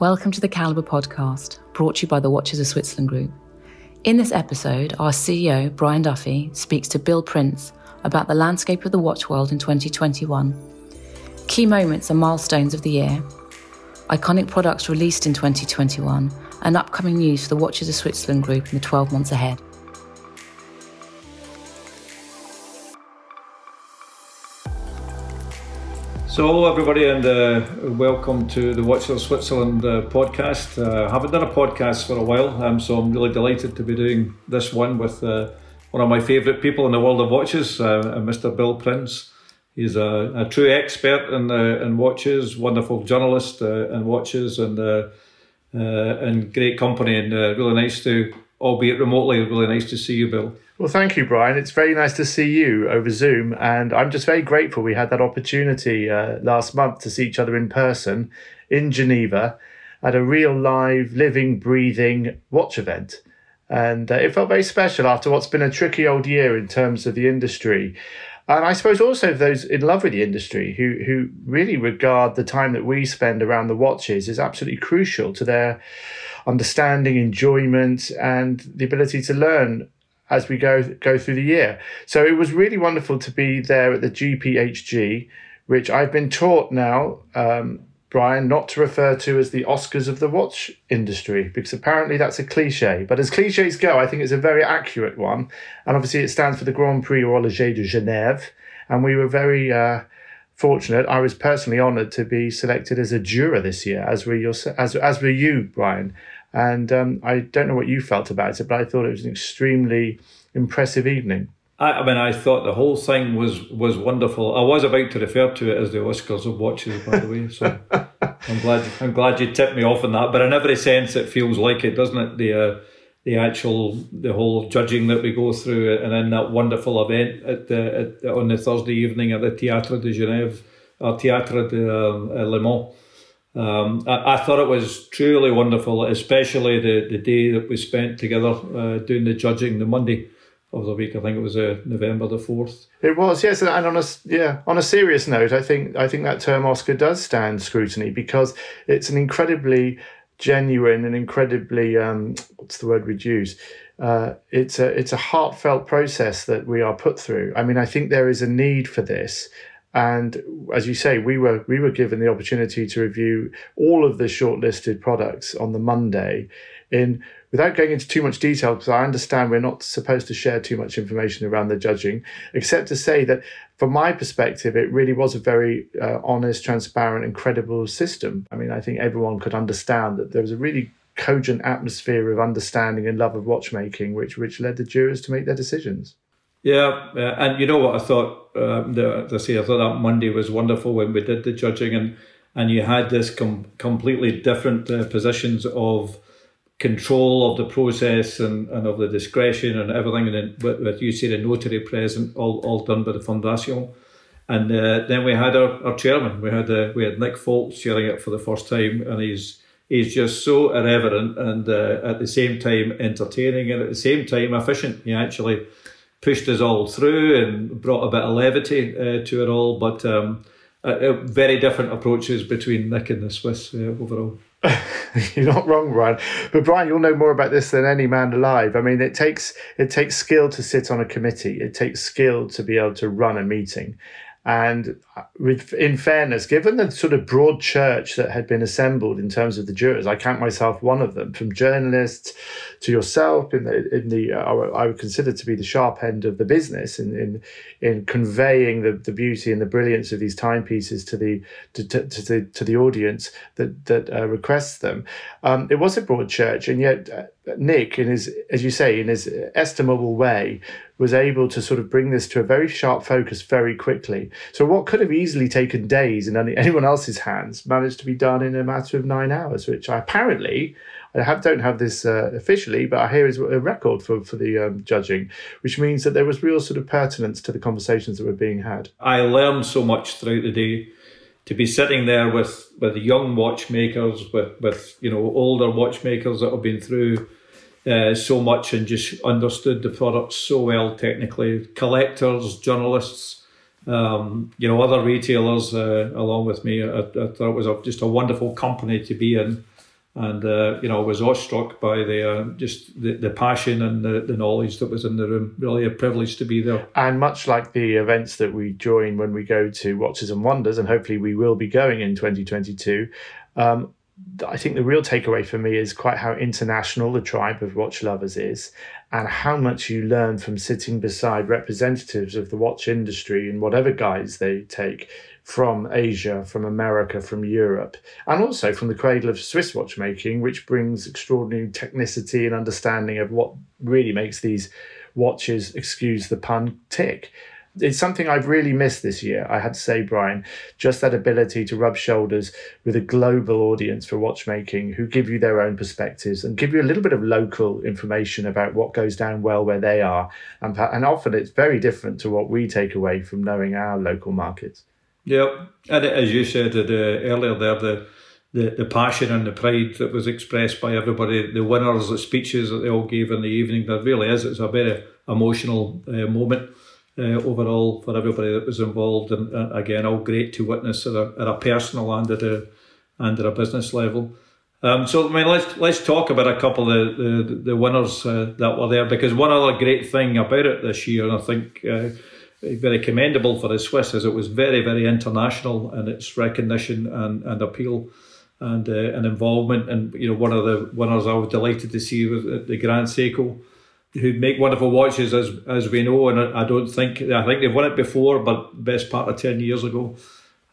Welcome to the Calibre podcast, brought to you by the Watches of Switzerland Group. In this episode, our CEO, Brian Duffy, speaks to Bill Prince about the landscape of the watch world in 2021, key moments and milestones of the year, iconic products released in 2021, and upcoming news for the Watches of Switzerland Group in the 12 months ahead. So, hello everybody, and uh, welcome to the Watches of Switzerland uh, podcast. Uh, I haven't done a podcast for a while, um, so I'm really delighted to be doing this one with uh, one of my favourite people in the world of watches, uh, Mr. Bill Prince. He's a, a true expert in, uh, in watches, wonderful journalist in watches, and and great company, and really nice to, albeit remotely, really nice to see you, Bill. Well, thank you, Brian. It's very nice to see you over Zoom, and I'm just very grateful we had that opportunity uh, last month to see each other in person in Geneva at a real live, living, breathing watch event. And uh, it felt very special after what's been a tricky old year in terms of the industry. And I suppose also those in love with the industry who, who really regard the time that we spend around the watches is absolutely crucial to their understanding, enjoyment, and the ability to learn as we go go through the year. So it was really wonderful to be there at the GPHG, which I've been taught now, um, Brian, not to refer to as the Oscars of the watch industry because apparently that's a cliche. But as cliches go, I think it's a very accurate one, and obviously it stands for the Grand Prix Horloger de Genève, and we were very. Uh, fortunate. I was personally honoured to be selected as a juror this year, as were your, as as were you, Brian. And um, I don't know what you felt about it, but I thought it was an extremely impressive evening. I, I, mean, I thought the whole thing was was wonderful. I was about to refer to it as the Oscars of watches, by the way. So I'm glad I'm glad you tipped me off on that. But in every sense, it feels like it, doesn't it? The uh, the actual the whole judging that we go through, and then that wonderful event at, the, at on the Thursday evening at the Théâtre de Genève, or Théâtre de uh, Léman. Um, I, I, thought it was truly wonderful, especially the, the day that we spent together uh, doing the judging, the Monday of the week. I think it was uh, November the fourth. It was yes, and on a yeah on a serious note, I think I think that term Oscar does stand scrutiny because it's an incredibly genuine and incredibly um, what's the word we'd use. Uh, it's a it's a heartfelt process that we are put through. I mean, I think there is a need for this, and as you say, we were we were given the opportunity to review all of the shortlisted products on the Monday, in without going into too much detail because I understand we're not supposed to share too much information around the judging, except to say that from my perspective, it really was a very uh, honest, transparent, and credible system. I mean, I think everyone could understand that there was a really cogent atmosphere of understanding and love of watchmaking, which which led the jurors to make their decisions. Yeah, and you know what I thought? Um, the, I say, I thought that Monday was wonderful when we did the judging, and and you had this com- completely different uh, positions of control of the process and, and of the discretion and everything, and then with, with you say the notary present, all, all done by the Fondation. And uh, then we had our, our chairman. We had uh, we had Nick Foulkes chairing it for the first time, and he's he's just so irreverent and uh, at the same time entertaining and at the same time efficient. He actually pushed us all through and brought a bit of levity uh, to it all. But um, uh, uh, very different approaches between Nick and the Swiss uh, overall. You're not wrong, Brian. But Brian, you'll know more about this than any man alive. I mean, it takes it takes skill to sit on a committee. It takes skill to be able to run a meeting, and in fairness, given the sort of broad church that had been assembled in terms of the jurors, I count myself one of them, from journalists to yourself in the in the uh, I would consider to be the sharp end of the business in in, in conveying the, the beauty and the brilliance of these timepieces to the to, to, to the to the audience that that uh, requests them. Um, it was a broad church, and yet uh, Nick, in his as you say, in his estimable way, was able to sort of bring this to a very sharp focus very quickly. So what could have easily taken days in any, anyone else's hands managed to be done in a matter of nine hours, which I apparently I have, don't have this uh, officially, but I hear is a record for for the um, judging, which means that there was real sort of pertinence to the conversations that were being had. I learned so much throughout the day to be sitting there with with young watchmakers, with with you know older watchmakers that have been through uh, so much and just understood the products so well technically. Collectors, journalists, um, you know, other retailers uh, along with me. I, I, thought it was a, just a wonderful company to be in. And uh, you know, I was awestruck by the uh, just the, the passion and the, the knowledge that was in the room. Really a privilege to be there. And much like the events that we join when we go to Watches and Wonders, and hopefully we will be going in 2022. Um, I think the real takeaway for me is quite how international the tribe of watch lovers is, and how much you learn from sitting beside representatives of the watch industry in whatever guise they take from Asia, from America, from Europe, and also from the cradle of Swiss watchmaking, which brings extraordinary technicity and understanding of what really makes these watches, excuse the pun, tick. It's something I've really missed this year, I had to say, Brian. Just that ability to rub shoulders with a global audience for watchmaking who give you their own perspectives and give you a little bit of local information about what goes down well where they are. And, and often it's very different to what we take away from knowing our local markets. Yeah, and as you said uh, earlier there, the, the the passion and the pride that was expressed by everybody, the winners, the speeches that they all gave in the evening, there really is. It's a very emotional uh, moment uh, overall for everybody that was involved, and uh, again, all great to witness at a, at a personal and at a and at a business level. Um, so I mean, let's let's talk about a couple of the the, the winners uh, that were there because one other great thing about it this year, and I think uh, very commendable for the Swiss as it was very, very international in its recognition and, and appeal and uh, and involvement. And you know, one of the winners I was delighted to see was the Grand Seiko, who make wonderful watches as as we know. And I, I don't think I think they've won it before, but best part of ten years ago.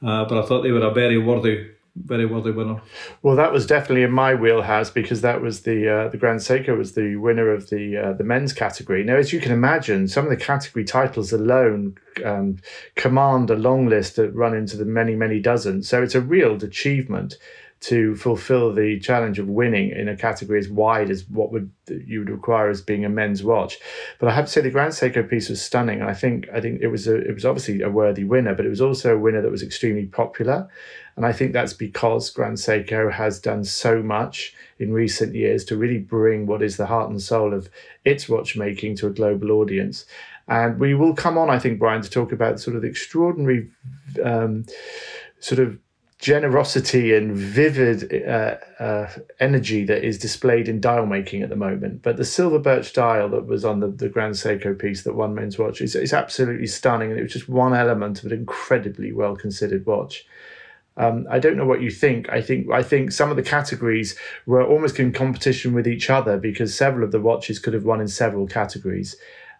Uh, but I thought they were a very worthy very worthy winner. Well, that was definitely in my wheelhouse because that was the uh, the Grand Seiko was the winner of the uh, the men's category. Now, as you can imagine, some of the category titles alone um, command a long list that run into the many many dozens. So it's a real achievement to fulfill the challenge of winning in a category as wide as what would you would require as being a men's watch. But I have to say the Grand Seiko piece was stunning. I think I think it was a it was obviously a worthy winner, but it was also a winner that was extremely popular. And I think that's because Grand Seiko has done so much in recent years to really bring what is the heart and soul of its watchmaking to a global audience. And we will come on, I think, Brian, to talk about sort of the extraordinary um, sort of generosity and vivid uh, uh, energy that is displayed in dial making at the moment. But the silver birch dial that was on the, the Grand Seiko piece that one men's watch is, is absolutely stunning. And it was just one element of an incredibly well considered watch. Um, I don't know what you think. I think I think some of the categories were almost in competition with each other because several of the watches could have won in several categories,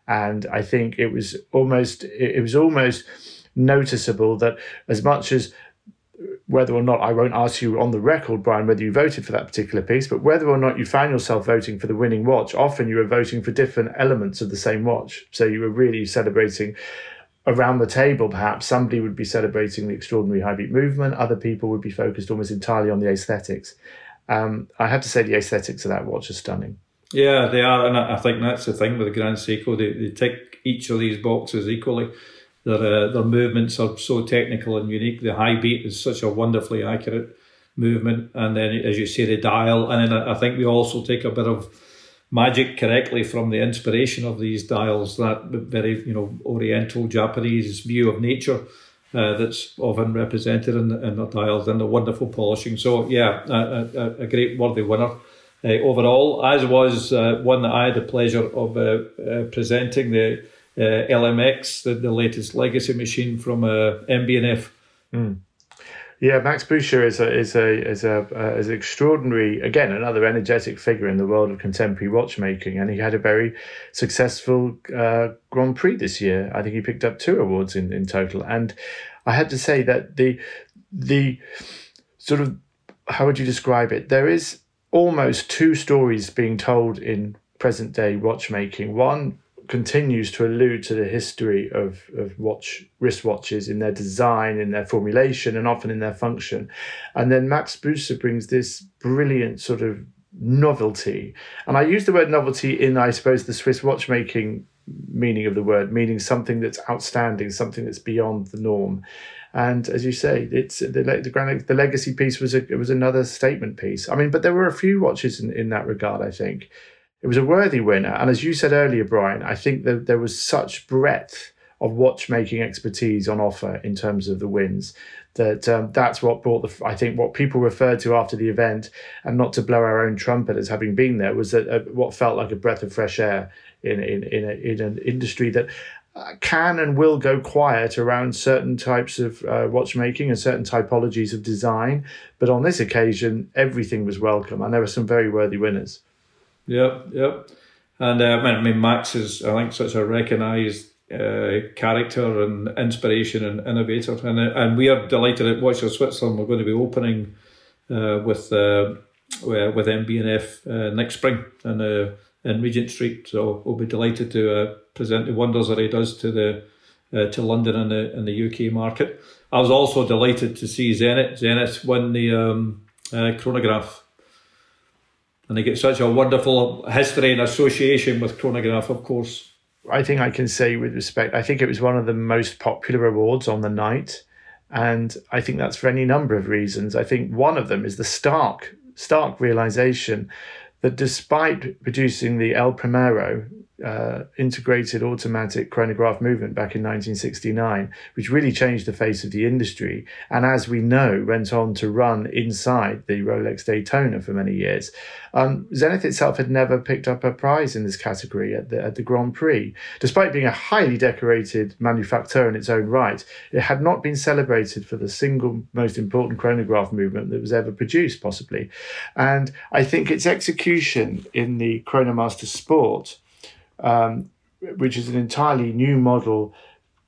and I think it was almost it was almost noticeable that as much as whether or not I won't ask you on the record, Brian, whether you voted for that particular piece, but whether or not you found yourself voting for the winning watch, often you were voting for different elements of the same watch. So you were really celebrating around the table, perhaps somebody would be celebrating the extraordinary high beat movement. Other people would be focused almost entirely on the aesthetics. Um, I have to say, the aesthetics of that watch are stunning. Yeah, they are, and I think that's the thing with the Grand Seiko. They, they tick each of these boxes equally. Their uh, their movements are so technical and unique. The high beat is such a wonderfully accurate movement, and then as you say, the dial, and then I think we also take a bit of magic correctly from the inspiration of these dials, that very you know Oriental Japanese view of nature uh, that's often represented in, in the dials and the wonderful polishing. So yeah, a, a, a great worthy winner. Uh, overall, as was uh, one that I had the pleasure of uh, uh, presenting the uh, LMX, the, the latest legacy machine from MB&F. Mm. Yeah, Max Büsser is a is a is a uh, is extraordinary again another energetic figure in the world of contemporary watchmaking, and he had a very successful uh, Grand Prix this year. I think he picked up two awards in, in total, and I had to say that the the sort of how would you describe it? There is almost two stories being told in present day watchmaking. One continues to allude to the history of, of watch wristwatches in their design, in their formulation, and often in their function. And then Max Büsser brings this brilliant sort of novelty. And I use the word novelty in, I suppose, the Swiss watchmaking meaning of the word, meaning something that's outstanding, something that's beyond the norm. And as you say, it's the the, grand, the legacy piece was a, it was another statement piece. I mean, but there were a few watches in, in that regard. I think it was a worthy winner. And as you said earlier, Brian, I think that there was such breadth of watchmaking expertise on offer in terms of the wins that um, that's what brought the I think what people referred to after the event, and not to blow our own trumpet as having been there, was that uh, what felt like a breath of fresh air in in in, a, in an industry that uh, can and will go quiet around certain types of uh, watchmaking and certain typologies of design. But on this occasion, everything was welcome, and there were some very worthy winners. Yep, yep. And uh, I mean, Max is, I think, such a recognised uh, character and inspiration and innovator. And, uh, and we are delighted at Watch of Switzerland. We're going to be opening uh, with uh, with MB&F uh, next spring in, uh, in Regent Street. So we'll be delighted to uh, present the wonders that he does to the uh, to London and the, and the UK market. I was also delighted to see Zenith Zenith win the um, chronograph. And they get such a wonderful history and association with chronograph, of course. I think I can say with respect, I think it was one of the most popular awards on the night. And I think that's for any number of reasons. I think one of them is the stark, stark realization that despite producing the El Primero, uh, integrated automatic chronograph movement back in 1969, which really changed the face of the industry. And as we know, went on to run inside the Rolex Daytona for many years. Um, Zenith itself had never picked up a prize in this category at the, at the Grand Prix. Despite being a highly decorated manufacturer in its own right, it had not been celebrated for the single most important chronograph movement that was ever produced, possibly. And I think its execution in the Chronomaster Sport um, which is an entirely new model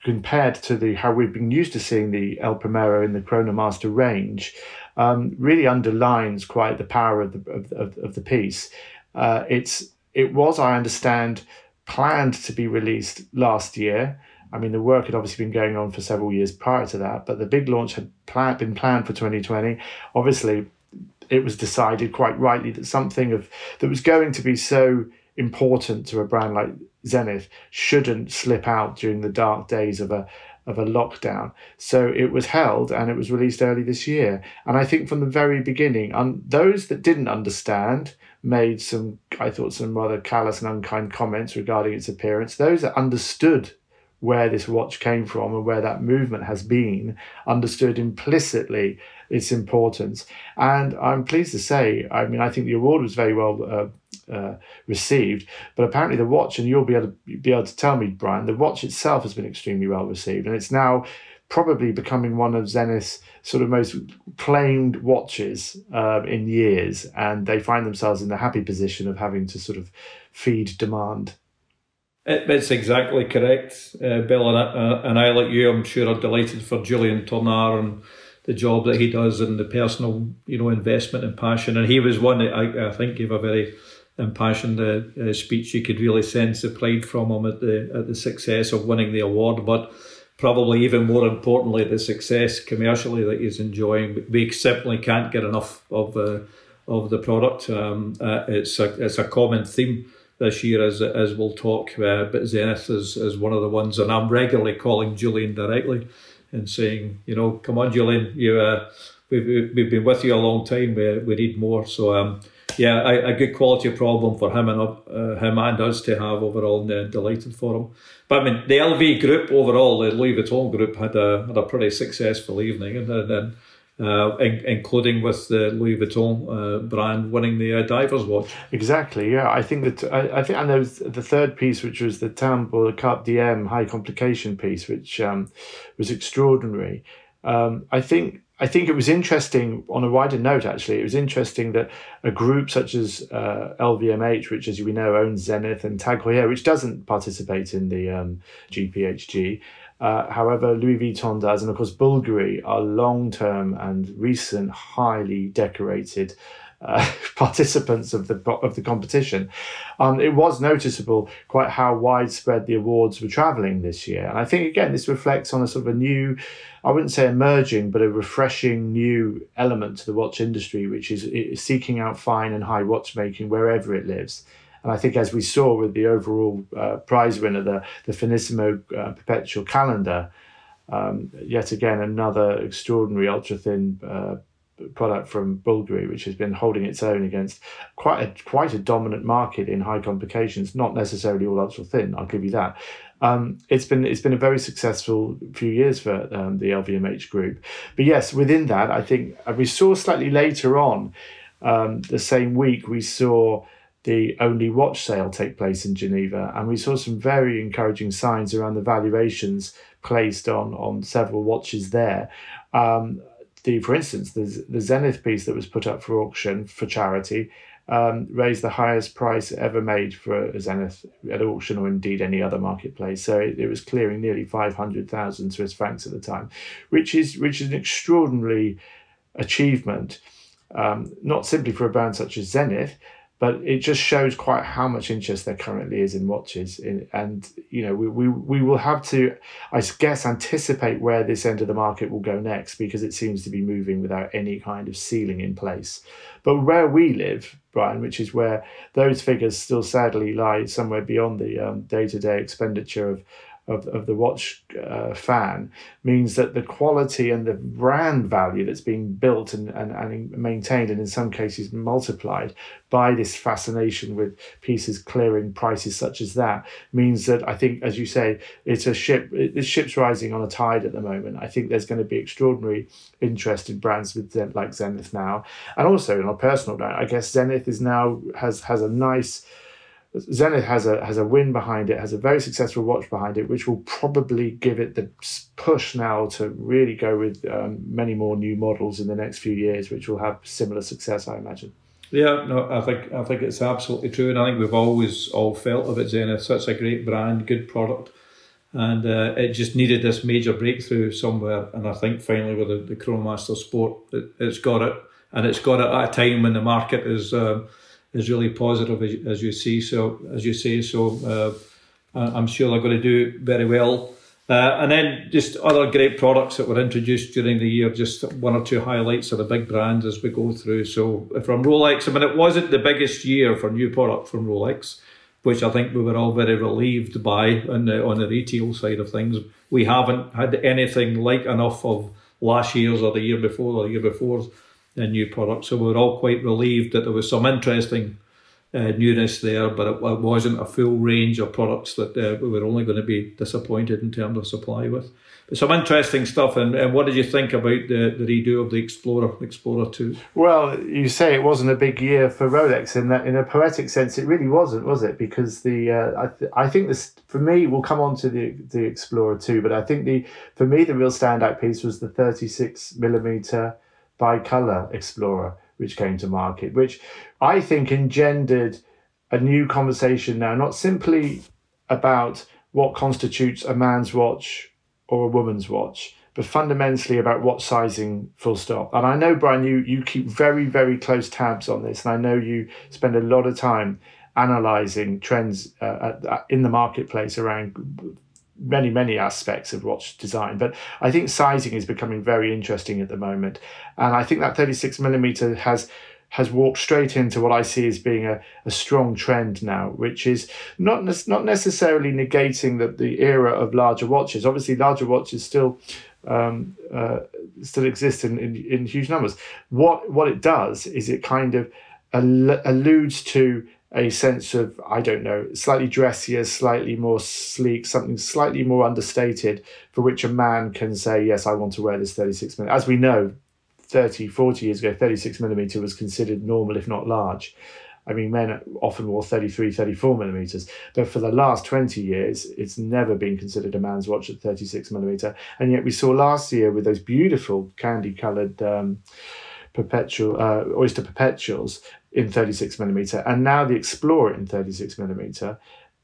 compared to the how we've been used to seeing the El Primero in the Chronomaster range, um, really underlines quite the power of the of, of, the piece. Uh, it's it was, I understand, planned to be released last year. I mean, the work had obviously been going on for several years prior to that, but the big launch had plan- been planned for 2020. Obviously, it was decided quite rightly that something of that was going to be so important to a brand like Zenith shouldn't slip out during the dark days of a of a lockdown. So it was held and it was released early this year. And I think from the very beginning, um, those that didn't understand made some, I thought, some rather callous and unkind comments regarding its appearance. Those that understood where this watch came from and where that movement has been understood implicitly its importance. And I'm pleased to say, I mean, I think the award was very well uh, uh, received, but apparently the watch, and you'll be able to be able to tell me, Brian, the watch itself has been extremely well received, and it's now probably becoming one of Zenith's sort of most claimed watches uh, in years, and they find themselves in the happy position of having to sort of feed demand. It's exactly correct, uh, Bill, and I, uh, and I, like you, I'm sure, are delighted for Julien Tornare and the job that he does and the personal, you know, investment and passion. And he was one that I, I think gave a very impassioned uh, speech. You could really sense the pride from him at the at the success of winning the award, but probably even more importantly, the success commercially that he's enjoying. We simply can't get enough of uh, of the product. Um, uh, it's a it's a common theme this year as as we'll talk. Uh, but Zenith is, is one of the ones, and I'm regularly calling Julien directly and saying, you know, come on, Julien, you, uh, we've, we've been with you a long time. We, we need more. So, um, yeah, a, a good quality problem for him and uh, him and us to have overall. And, uh, delighted for him. But I mean, the LV group overall, the Louis Vuitton group, had a had a pretty successful evening, and then uh, in, including with the Louis Vuitton uh, brand winning the uh, divers watch. Exactly, yeah. I think that I, I think and there was the third piece, which was the Tambour Carpe Diem high complication piece, which um, was extraordinary. Um, I think I think it was interesting on a wider note. Actually, it was interesting that a group such as uh, LVMH, which as we know owns Zenith and Tag Heuer, which doesn't participate in the um, GPHG, uh, however, Louis Vuitton does, and of course, Bulgari are long term and recent, highly decorated uh, participants of the of the competition. Um, it was noticeable quite how widespread the awards were travelling this year, and I think again this reflects on a sort of a new, I wouldn't say emerging, but a refreshing new element to the watch industry, which is seeking out fine and high watchmaking wherever it lives. And I think, as we saw with the overall uh, prize winner, the, the Finissimo uh, Perpetual Calendar, um, yet again, another extraordinary ultra thin uh, product from Bulgari, which has been holding its own against quite a, quite a dominant market in high complications, not necessarily all ultra thin, I'll give you that. Um, it's been it's been a very successful few years for um, the LVMH group. But yes, within that, I think uh, we saw slightly later on um, the same week we saw the only watch sale take place in Geneva, and we saw some very encouraging signs around the valuations placed on on several watches there. Um, the, for instance, the, the Zenith piece that was put up for auction for charity um, raised the highest price ever made for a Zenith at auction or indeed any other marketplace. So it, it was clearing nearly 500,000 Swiss francs at the time, which is, which is an extraordinary achievement, um, not simply for a brand such as Zenith, but it just shows quite how much interest there currently is in watches. In, and you know we, we we will have to i guess anticipate where this end of the market will go next because it seems to be moving without any kind of ceiling in place. But where we live brian which is where those figures still sadly lie somewhere beyond the um, day-to-day expenditure of of, of the watch uh, fan means that the quality and the brand value that's being built and, and, and maintained and in some cases multiplied by this fascination with pieces clearing prices such as that means that I think, as you say, it's a ship, this ship's rising on a tide at the moment. I think there's going to be extraordinary interest in brands with like Zenith now. And also on a personal note, I guess Zenith is now has has a nice Zenith has a has a win behind it, has a very successful watch behind it, which will probably give it the push now to really go with um, many more new models in the next few years, which will have similar success, I imagine. Yeah, no, I think I think it's absolutely true, and I think we've always all felt of it. Zenith, such a great brand, good product, and uh, it just needed this major breakthrough somewhere. And I think finally with the, the Chronomaster Sport, it, has got it, and it's got it at a time when the market is. Uh, is really positive as, as you see. So as you say, so uh, I'm sure they're going to do very well. Uh, and then just other great products that were introduced during the year, just one or two highlights of the big brands as we go through. So from Rolex, I mean, it wasn't the biggest year for new product from Rolex, which I think we were all very relieved by on the, on the retail side of things. We haven't had anything like enough of last year's or the year before or the year before new product. So we were all quite relieved that there was some interesting uh, newness there, but it, it, wasn't a full range of products that uh, we were only going to be disappointed in terms of supply with. But some interesting stuff. And, and what did you think about the, the redo of the Explorer, Explorer 2? Well, you say it wasn't a big year for Rolex in that, in a poetic sense, it really wasn't, was it? Because the uh, I, th- I think this for me we'll come on to the the Explorer 2, but I think the for me the real standout piece was the 36 millimeter Bicolor Explorer, which came to market, which I think engendered a new conversation now, not simply about what constitutes a man's watch or a woman's watch, but fundamentally about what sizing full stop. And I know, Brian, you, you keep very, very close tabs on this, and I know you spend a lot of time analyzing trends uh, at, in the marketplace around many many aspects of watch design but i think sizing is becoming very interesting at the moment and i think that 36 millimeter has has walked straight into what I see as being a, a strong trend now, which is not not necessarily negating that the era of larger watches. Obviously, larger watches still um, uh, still exist in, in, in huge numbers. What what it does is it kind of alludes to a sense of I don't know, slightly dressier, slightly more sleek, something slightly more understated, for which a man can say, yes, I want to wear this 36 millimeter. As we know, 30, 40 years ago, 36 millimeter was considered normal, if not large. I mean, men often wore 33, 34 millimeters, but for the last 20 years, it's never been considered a man's watch at 36 millimeter. And yet we saw last year with those beautiful candy colored um, perpetual uh, oyster perpetuals in 36 millimeter, and now the Explorer in 36 millimeter.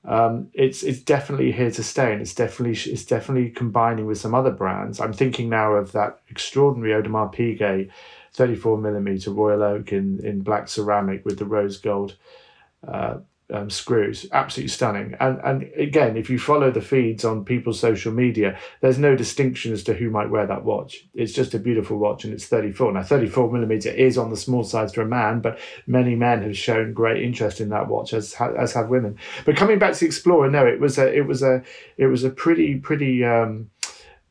Um, it's it's definitely here to stay, and it's definitely it's definitely combining with some other brands. I'm thinking now of that extraordinary Audemars Piguet 34 millimeter Royal Oak in in black ceramic with the rose gold uh, um, screws. Absolutely stunning. And and again, if you follow the feeds on people's social media, there's no distinction as to who might wear that watch. It's just a beautiful watch, and it's 34. Now, 34 millimeter is on the small side for a man, but many men have shown great interest in that watch, as as have women. But coming back to the Explorer, no, it was a it was a it was a pretty pretty. Um,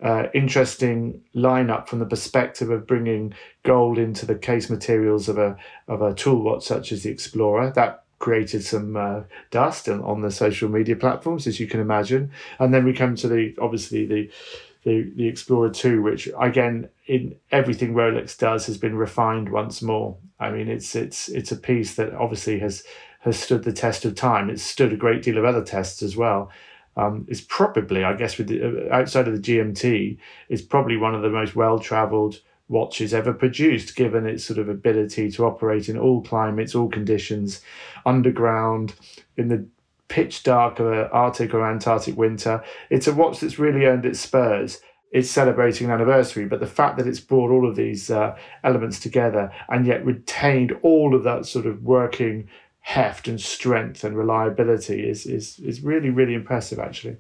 uh, interesting lineup from the perspective of bringing gold into the case materials of a of a tool watch such as the Explorer. That created some uh, dust on, the social media platforms, as you can imagine. And then we come to the obviously the the the Explorer Two, which again in everything Rolex does has been refined once more. I mean, it's it's it's a piece that obviously has has stood the test of time. It's stood a great deal of other tests as well. Um, it's probably, I guess, with the, uh, outside of the GMT, it's probably one of the most well watches ever produced, given its sort of ability to operate in all climates, all conditions, underground, in the pitch dark of an Arctic or Antarctic winter. It's a watch that's really earned its spurs. It's celebrating an anniversary, but the fact that it's brought all of these uh, elements together and yet retained all of that sort of working heft and strength and reliability is is is really really impressive. Actually,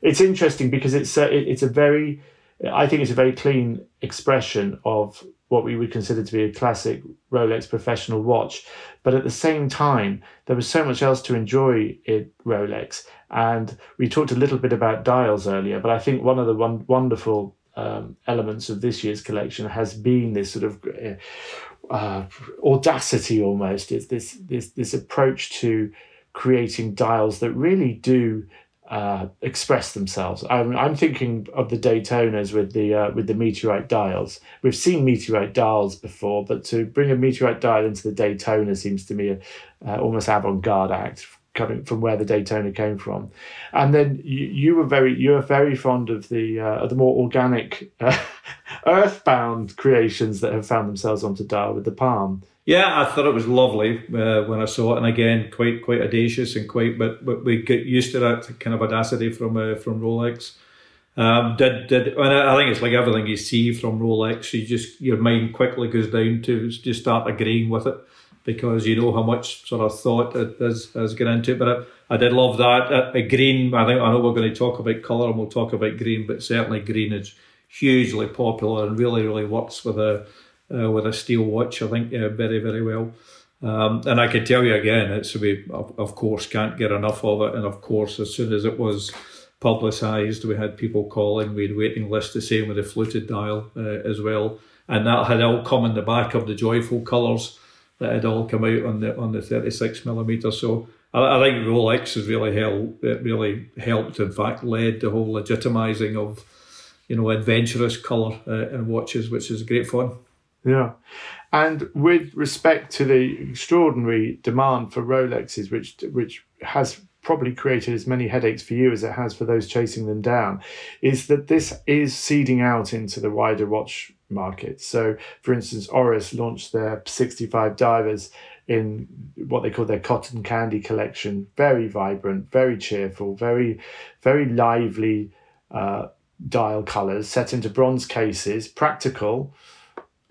it's interesting because it's a, it's a very I think it's a very clean expression of what we would consider to be a classic Rolex professional watch. But at the same time, there was so much else to enjoy in Rolex. And we talked a little bit about dials earlier, but I think one of the one, wonderful um, elements of this year's collection has been this sort of uh, uh, audacity almost. It's this, this, this approach to creating dials that really do uh, express themselves. I'm, I'm thinking of the Daytonas with the uh, with the meteorite dials. We've seen meteorite dials before, but to bring a meteorite dial into the Daytona seems to me a uh, almost avant-garde act coming from where the Daytona came from. And then you, you were very you were very fond of the uh, the more organic uh, earthbound creations that have found themselves onto dial with the Palm. Yeah, I thought it was lovely uh, when I saw it, and again, quite quite audacious and quite, but, but we get used to that kind of audacity from uh, from Rolex. Um, did did and I think it's like everything you see from Rolex, you just your mind quickly goes down to just start agreeing with it because you know how much sort of thought it has has gone into it. But I, I did love that. Uh, green, I think I know we're going to talk about colour and we'll talk about green, but certainly green is hugely popular and really really works with a uh, with a steel watch. I think uh, very very well. Um, and I can tell you again, it's we of, course can't get enough of it. And of course, as soon as it was publicised, we had people calling. We had waiting lists. The same with the fluted dial uh, as well, and that had all come in the back of the joyful colours that had all come out on the on the thirty six millimeter. So I, I think Rolex has really helped. It really helped. In fact, led the whole legitimising of you know adventurous colour uh, in watches, which is great fun. Yeah. And with respect to the extraordinary demand for Rolexes, which which has probably created as many headaches for you as it has for those chasing them down, is that this is seeding out into the wider watch market. So, for instance, Oris launched their 65 divers in what they call their cotton candy collection. Very vibrant, very cheerful, very, very lively uh, dial colors set into bronze cases, practical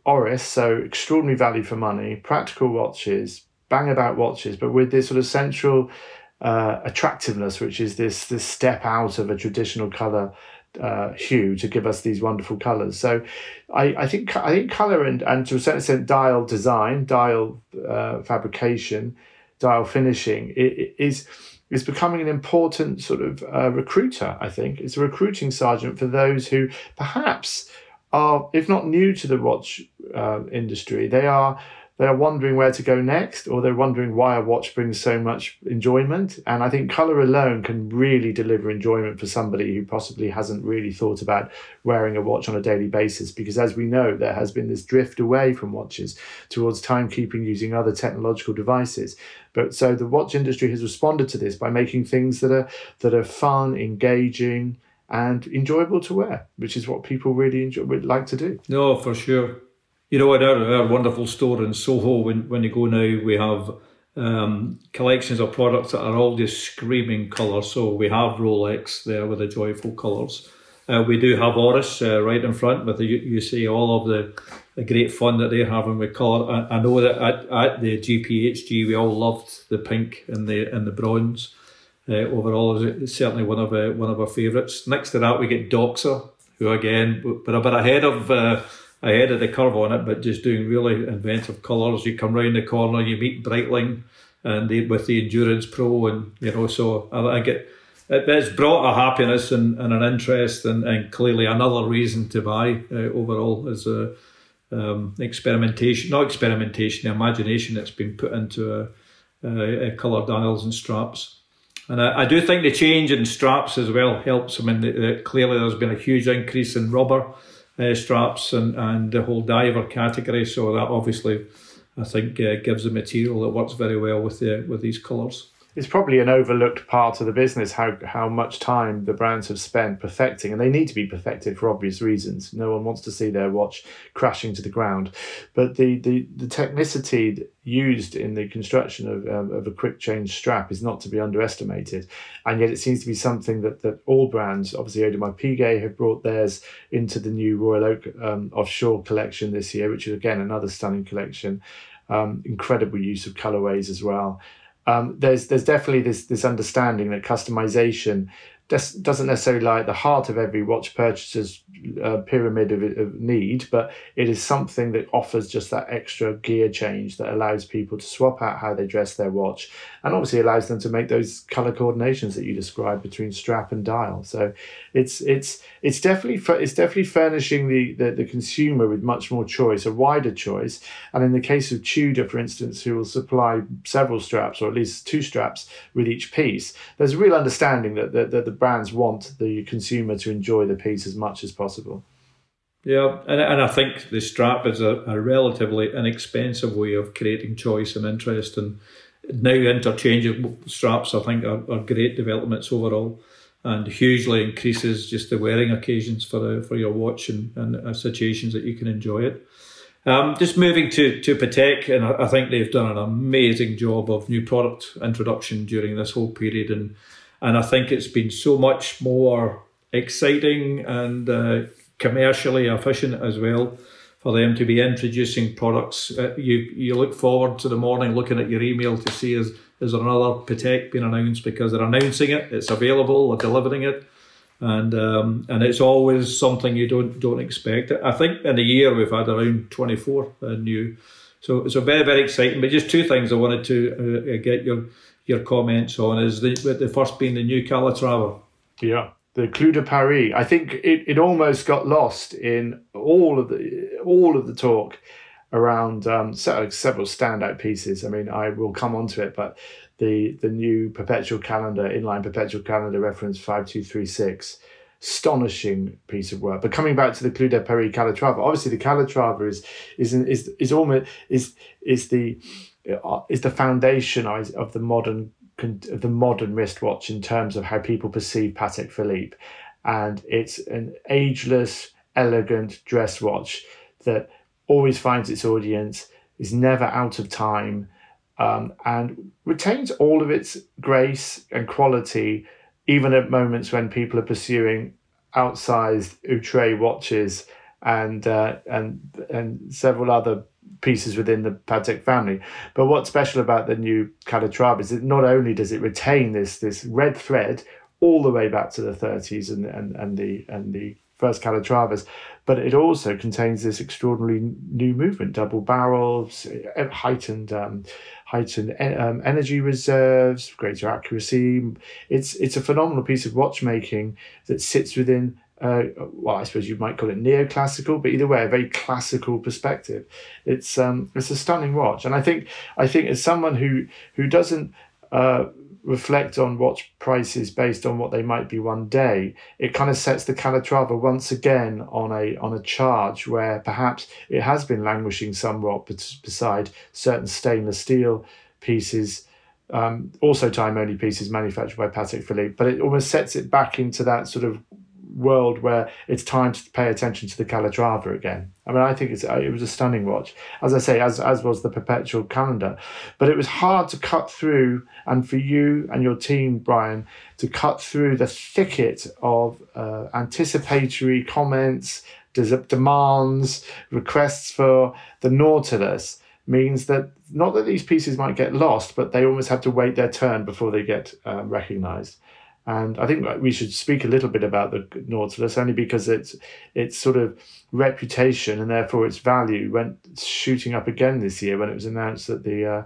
Oris, so extraordinary value for money, practical watches, bang about watches, but with this sort of central uh, attractiveness, which is this this step out of a traditional color uh, hue to give us these wonderful colors. So, I, I think I think color and and to a certain extent dial design, dial uh, fabrication, dial finishing it, it is is becoming an important sort of uh, recruiter. I think it's a recruiting sergeant for those who perhaps are, if not new to the watch uh, industry, they are they are wondering where to go next, or they're wondering why a watch brings so much enjoyment. And I think color alone can really deliver enjoyment for somebody who possibly hasn't really thought about wearing a watch on a daily basis. Because as we know, there has been this drift away from watches towards timekeeping using other technological devices. But so the watch industry has responded to this by making things that are that are fun, engaging and enjoyable to wear, which is what people really enjoy, would like to do. No, for sure. You know, at our, our wonderful store in Soho, when, when you go now, we have um, collections of products that are all just screaming colour. So we have Rolex there with the joyful colours. Uh, we do have Oris uh, right in front with the, you see all of the, the great fun that they're having with colour. I, I know that at, at the GPHG we all loved the pink and the and the bronze overall is certainly one of uh, one of our favourites. Next to that, we get Doxa, who again, but a bit ahead of uh, ahead of the curve on it, but just doing really inventive colours. You come round the corner, you meet Breitling, and the, with the Endurance Pro, and you know, so I, I get. It, it's brought a happiness and, and an interest, and, and clearly another reason to buy uh, overall is a um, experimentation, not experimentation, the imagination that's been put into a, uh, colour dials and straps. And I, I, do think the change in straps as well helps. I mean, the, the, clearly there's been a huge increase in rubber uh, straps and, and the whole diver category. So that obviously, I think, uh, gives a material that works very well with the with these colours it's probably an overlooked part of the business how how much time the brands have spent perfecting and they need to be perfected for obvious reasons. No one wants to see their watch crashing to the ground. But the the, the technicity used in the construction of, um, of a quick change strap is not to be underestimated. And yet it seems to be something that that all brands obviously Audemars Piguet have brought theirs into the new Royal Oak um, offshore collection this year which is again another stunning collection. Um, incredible use of colorways as well um, there's there's definitely this this understanding that customization doesn't necessarily lie at the heart of every watch purchaser's uh, pyramid of, of, need, but it is something that offers just that extra gear change that allows people to swap out how they dress their watch and obviously allows them to make those color coordinations that you described between strap and dial. So it's it's it's definitely it's definitely furnishing the, the, the consumer with much more choice, a wider choice. And in the case of Tudor, for instance, who will supply several straps or at least two straps with each piece, there's a real understanding that, that, that the brands want the consumer to enjoy the piece as much as possible. Yeah, and, and I think the strap is a, a relatively inexpensive way of creating choice and interest. And now interchangeable straps, I think, are, are great developments overall and hugely increases just the wearing occasions for the, for your watch and, and uh, situations that you can enjoy it. Um, just moving to, to Patek, and I, I think they've done an amazing job of new product introduction during this whole period. And and I think it's been so much more exciting and uh, commercially efficient as well for them to be introducing products. Uh, you you look forward to the morning looking at your email to see is is there another Patek being announced because they're announcing it, it's available, they're delivering it, and um, and it's always something you don't don't expect. I think in a year we've had around twenty four uh, new, so so very very exciting. But just two things I wanted to uh, get your your comments on is the the first being the new Calatrava. Yeah, the Clou de Paris. I think it, it almost got lost in all of the all of the talk around um, several standout pieces. I mean, I will come on to it, but the the new perpetual calendar, inline perpetual calendar reference five two three six, astonishing piece of work. But coming back to the Clou de Paris Calatrava, obviously the Calatrava is is is is almost is is the is the foundation of the modern of the modern wristwatch in terms of how people perceive Patek Philippe, and it's an ageless, elegant dress watch that always finds its audience, is never out of time, um, and retains all of its grace and quality, even at moments when people are pursuing outsized outre watches and uh, and and several other pieces within the Patek family. But what's special about the new Calatrava is that not only does it retain this this red thread all the way back to the 30s and and, and the and the first Calatravas, but it also contains this extraordinary new movement, double barrels, heightened um, heightened um, energy reserves, greater accuracy. It's it's a phenomenal piece of watchmaking that sits within uh, well, I suppose you might call it neoclassical, but either way, a very classical perspective. It's um, it's a stunning watch, and I think I think as someone who who doesn't uh, reflect on watch prices based on what they might be one day, it kind of sets the Calatrava once again on a on a charge where perhaps it has been languishing somewhat beside certain stainless steel pieces. Um, also time only pieces manufactured by Patek Philippe, but it almost sets it back into that sort of world where it's time to pay attention to the Calatrava again. I mean, I think it's it was a stunning watch, as I say, as as was the perpetual calendar, but it was hard to cut through, and for you and your team, Brian, to cut through the thicket of uh, anticipatory comments, demands, requests for the Nautilus means that not that these pieces might get lost, but they almost have to wait their turn before they get uh, recognized. And I think we should speak a little bit about the Nautilus only because its its sort of reputation and therefore its value went shooting up again this year when it was announced that the uh,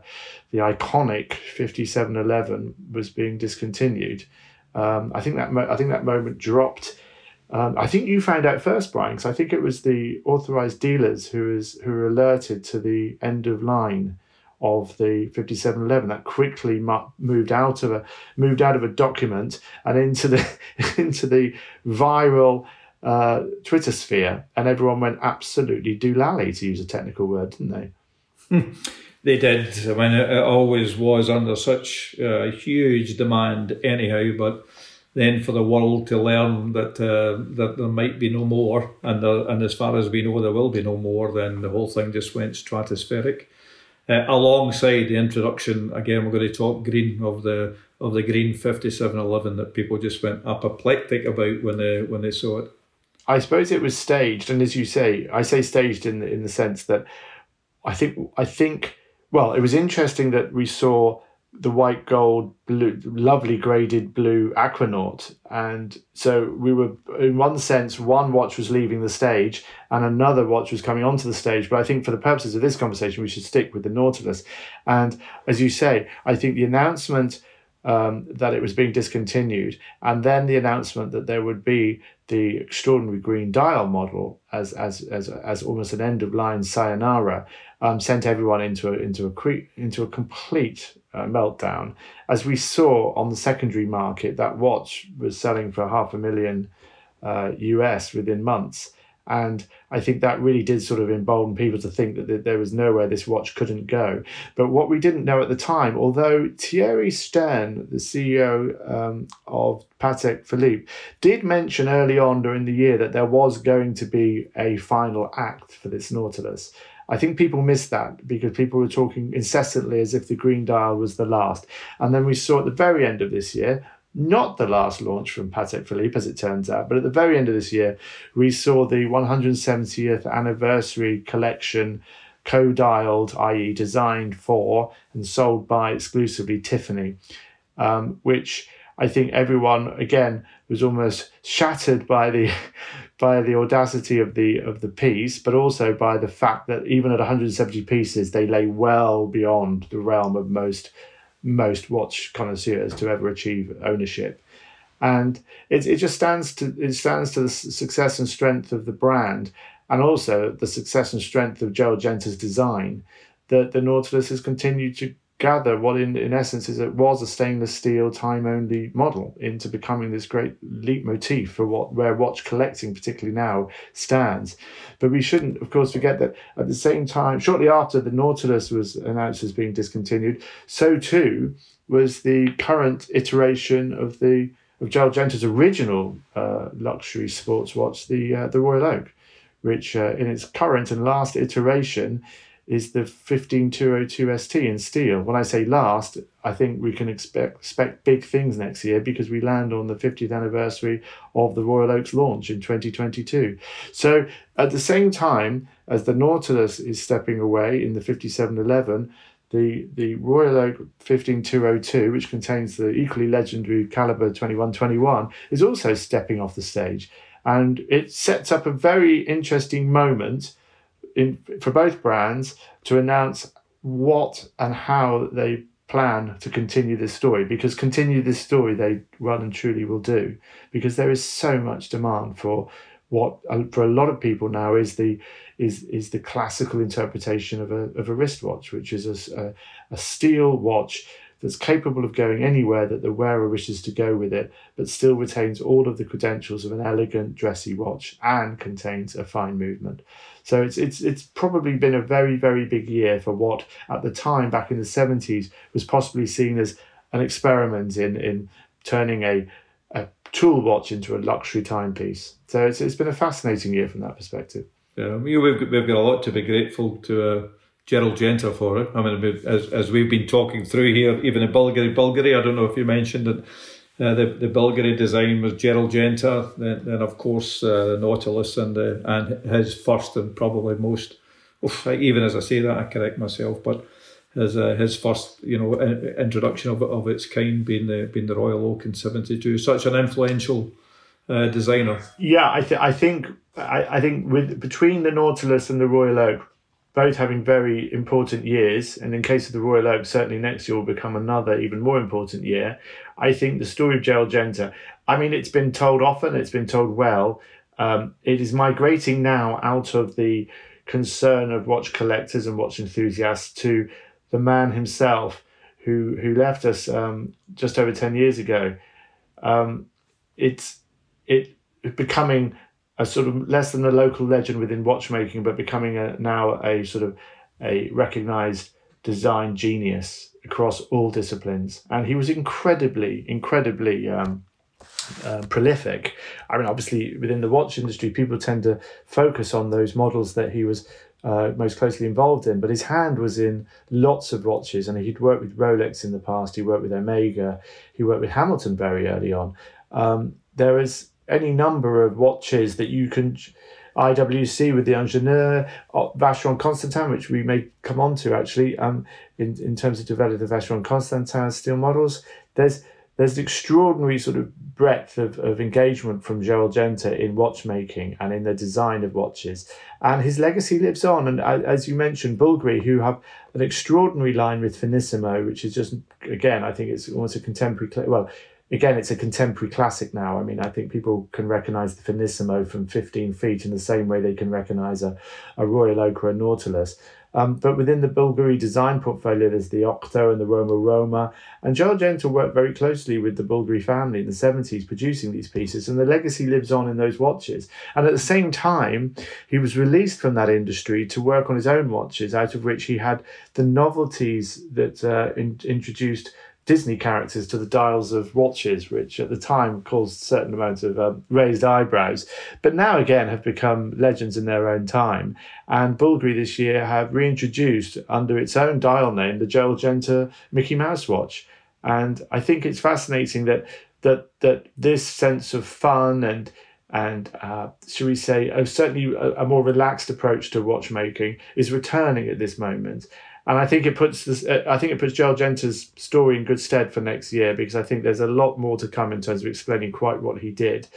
the iconic 5711 was being discontinued. Um, I think that mo- I think that moment dropped. Um, I think you found out first, Brian, because I think it was the authorized dealers who is who were alerted to the end of line of the 5711 that quickly moved out of a moved out of a document and into the into the viral uh, Twitter sphere, and everyone went absolutely doolally to use a technical word, didn't they? they did. I mean, it, always was under such uh, huge demand, anyhow. But then for the world to learn that uh, that there might be no more, and and as far as we know, there will be no more, then the whole thing just went stratospheric. Uh, alongside the introduction, again, we're going to talk green of the of the green fifty seven eleven that people just went apoplectic about when they when they saw it. I suppose it was staged, and as you say, I say staged in the, in the sense that I think I think well, it was interesting that we saw the white gold blue lovely graded blue aquanaut. And so we were in one sense one watch was leaving the stage and another watch was coming onto the stage. But i think for the purposes of this conversation we should stick with the nautilus. And as you say i think the announcement um, that it was being discontinued, and then the announcement that there would be the extraordinary green dial model as as as, as almost an end of line sayonara, um, sent everyone into a into a cre- into a complete uh, meltdown. As we saw on the secondary market, that watch was selling for half a million uh, US within months. And I think that really did sort of embolden people to think that there was nowhere this watch couldn't go. But what we didn't know at the time, although Thierry Stern, the CEO um, of Patek Philippe, did mention early on during the year that there was going to be a final act for this Nautilus. I think people missed that because people were talking incessantly as if the green dial was the last. And then we saw at the very end of this year, not the last launch from Patek Philippe, as it turns out, but at the very end of this year, we saw the 170th anniversary collection co-dialed, i.e., designed for and sold by exclusively Tiffany, um, which I think everyone again was almost shattered by the by the audacity of the of the piece, but also by the fact that even at 170 pieces, they lay well beyond the realm of most most watch connoisseurs to ever achieve ownership. And it, it just stands to it stands to the success and strength of the brand, and also the success and strength of Gerald Genta's design, that the Nautilus has continued to gather what in, in essence is it was a stainless steel time only model into becoming this great leitmotif for what where watch collecting particularly now stands. But we shouldn't of course forget that at the same time shortly after the nautilus was announced as being discontinued so too was the current iteration of the of Gerald Genta's original uh, luxury sports watch the uh, the Royal Oak which uh, in its current and last iteration is the 15202 ST in steel. When I say last, I think we can expect, expect big things next year because we land on the 50th anniversary of the Royal Oaks launch in 2022. So at the same time as the Nautilus is stepping away in the 5711, the, the Royal Oak 15202, which contains the equally legendary Caliber 2121, is also stepping off the stage. And it sets up a very interesting moment in, for both brands to announce what and how they plan to continue this story because continue this story they well and truly will do because there is so much demand for what uh, for a lot of people now is the is is the classical interpretation of a of a wristwatch which is a, a, a steel watch that's capable of going anywhere that the wearer wishes to go with it, but still retains all of the credentials of an elegant, dressy watch and contains a fine movement. So it's it's it's probably been a very very big year for what at the time back in the seventies was possibly seen as an experiment in in turning a a tool watch into a luxury timepiece. So it's it's been a fascinating year from that perspective. Yeah, we've got, we've got a lot to be grateful to. Uh, Gerald Genta for it. I mean, as, as we've been talking through here, even in Bulgari, Bulgari, I don't know if you mentioned that uh, the the Bulgari design was Gerald Genta, then, then of course uh, Nautilus and uh, and his first and probably most, oof, even as I say that I correct myself, but his uh, his first you know introduction of of its kind being the being the Royal Oak in '72, such an influential uh, designer. Yeah, I th- I think I, I think with between the Nautilus and the Royal Oak, both having very important years, and in case of the Royal Oak, certainly next year will become another even more important year. I think the story of Gerald Genta, I mean, it's been told often, it's been told well. Um, it is migrating now out of the concern of watch collectors and watch enthusiasts to the man himself who who left us um, just over ten years ago. Um, it's it becoming a sort of less than a local legend within watchmaking, but becoming a, now a sort of a recognized design genius across all disciplines. And he was incredibly, incredibly um, uh, prolific. I mean, obviously, within the watch industry, people tend to focus on those models that he was uh, most closely involved in, but his hand was in lots of watches, and he'd worked with Rolex in the past. He worked with Omega. He worked with Hamilton very early on. Um, there is any number of watches that you can. IWC with the Ingenieur, uh, Vacheron Constantin, which we may come on to actually, um, in, in terms of developing the Vacheron Constantin steel models. There's there's an extraordinary sort of breadth of, of engagement from Gerald Genta in watchmaking and in the design of watches. And his legacy lives on. And as you mentioned, Bulgari, who have an extraordinary line with Finissimo, which is just, again, I think it's almost a contemporary, well, again, it's a contemporary classic now. I mean, I think people can recognize the Finissimo from 15 feet in the same way they can recognize a, a Royal Oak or a Nautilus. Um, but within the Bulgari design portfolio, there's the Octo and the Roma Roma. And Gerald Genta worked very closely with the Bulgari family in the 70s producing these pieces, and the legacy lives on in those watches. And at the same time, he was released from that industry to work on his own watches, out of which he had the novelties that uh, in, introduced Disney characters to the dials of watches, which at the time caused certain amounts of um, raised eyebrows, but now again have become legends in their own time. And Bulgari this year have reintroduced under its own dial name the Gerald Genta Mickey Mouse watch. And I think it's fascinating that that that this sense of fun and and uh, should we say, oh, certainly a, a, more relaxed approach to watchmaking is returning at this moment and I think it puts this. Uh, I think it puts Gerald Genta's story in good stead for next year because I think there's a lot more to come in terms of explaining quite what he did,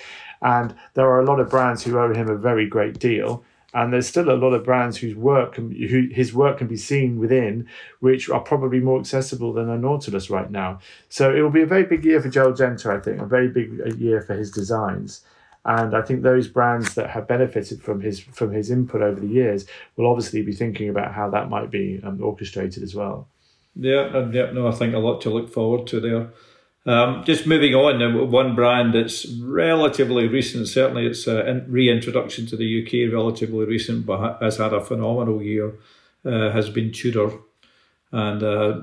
and there are a lot of brands who owe him a very great deal, and there's still a lot of brands whose work can, who his work can be seen within, which are probably more accessible than a Nautilus right now. So it will be a very big year for Gerald Genta, I think, a very big uh, year for his designs. And I think those brands that have benefited from his from his input over the years will obviously be thinking about how that might be um, orchestrated as well. Yeah, and yeah, no, I think a lot to look forward to there. Um, just moving on, one brand that's relatively recent, certainly its reintroduction to the UK, relatively recent, but has had a phenomenal year, uh, has been Tudor. And uh,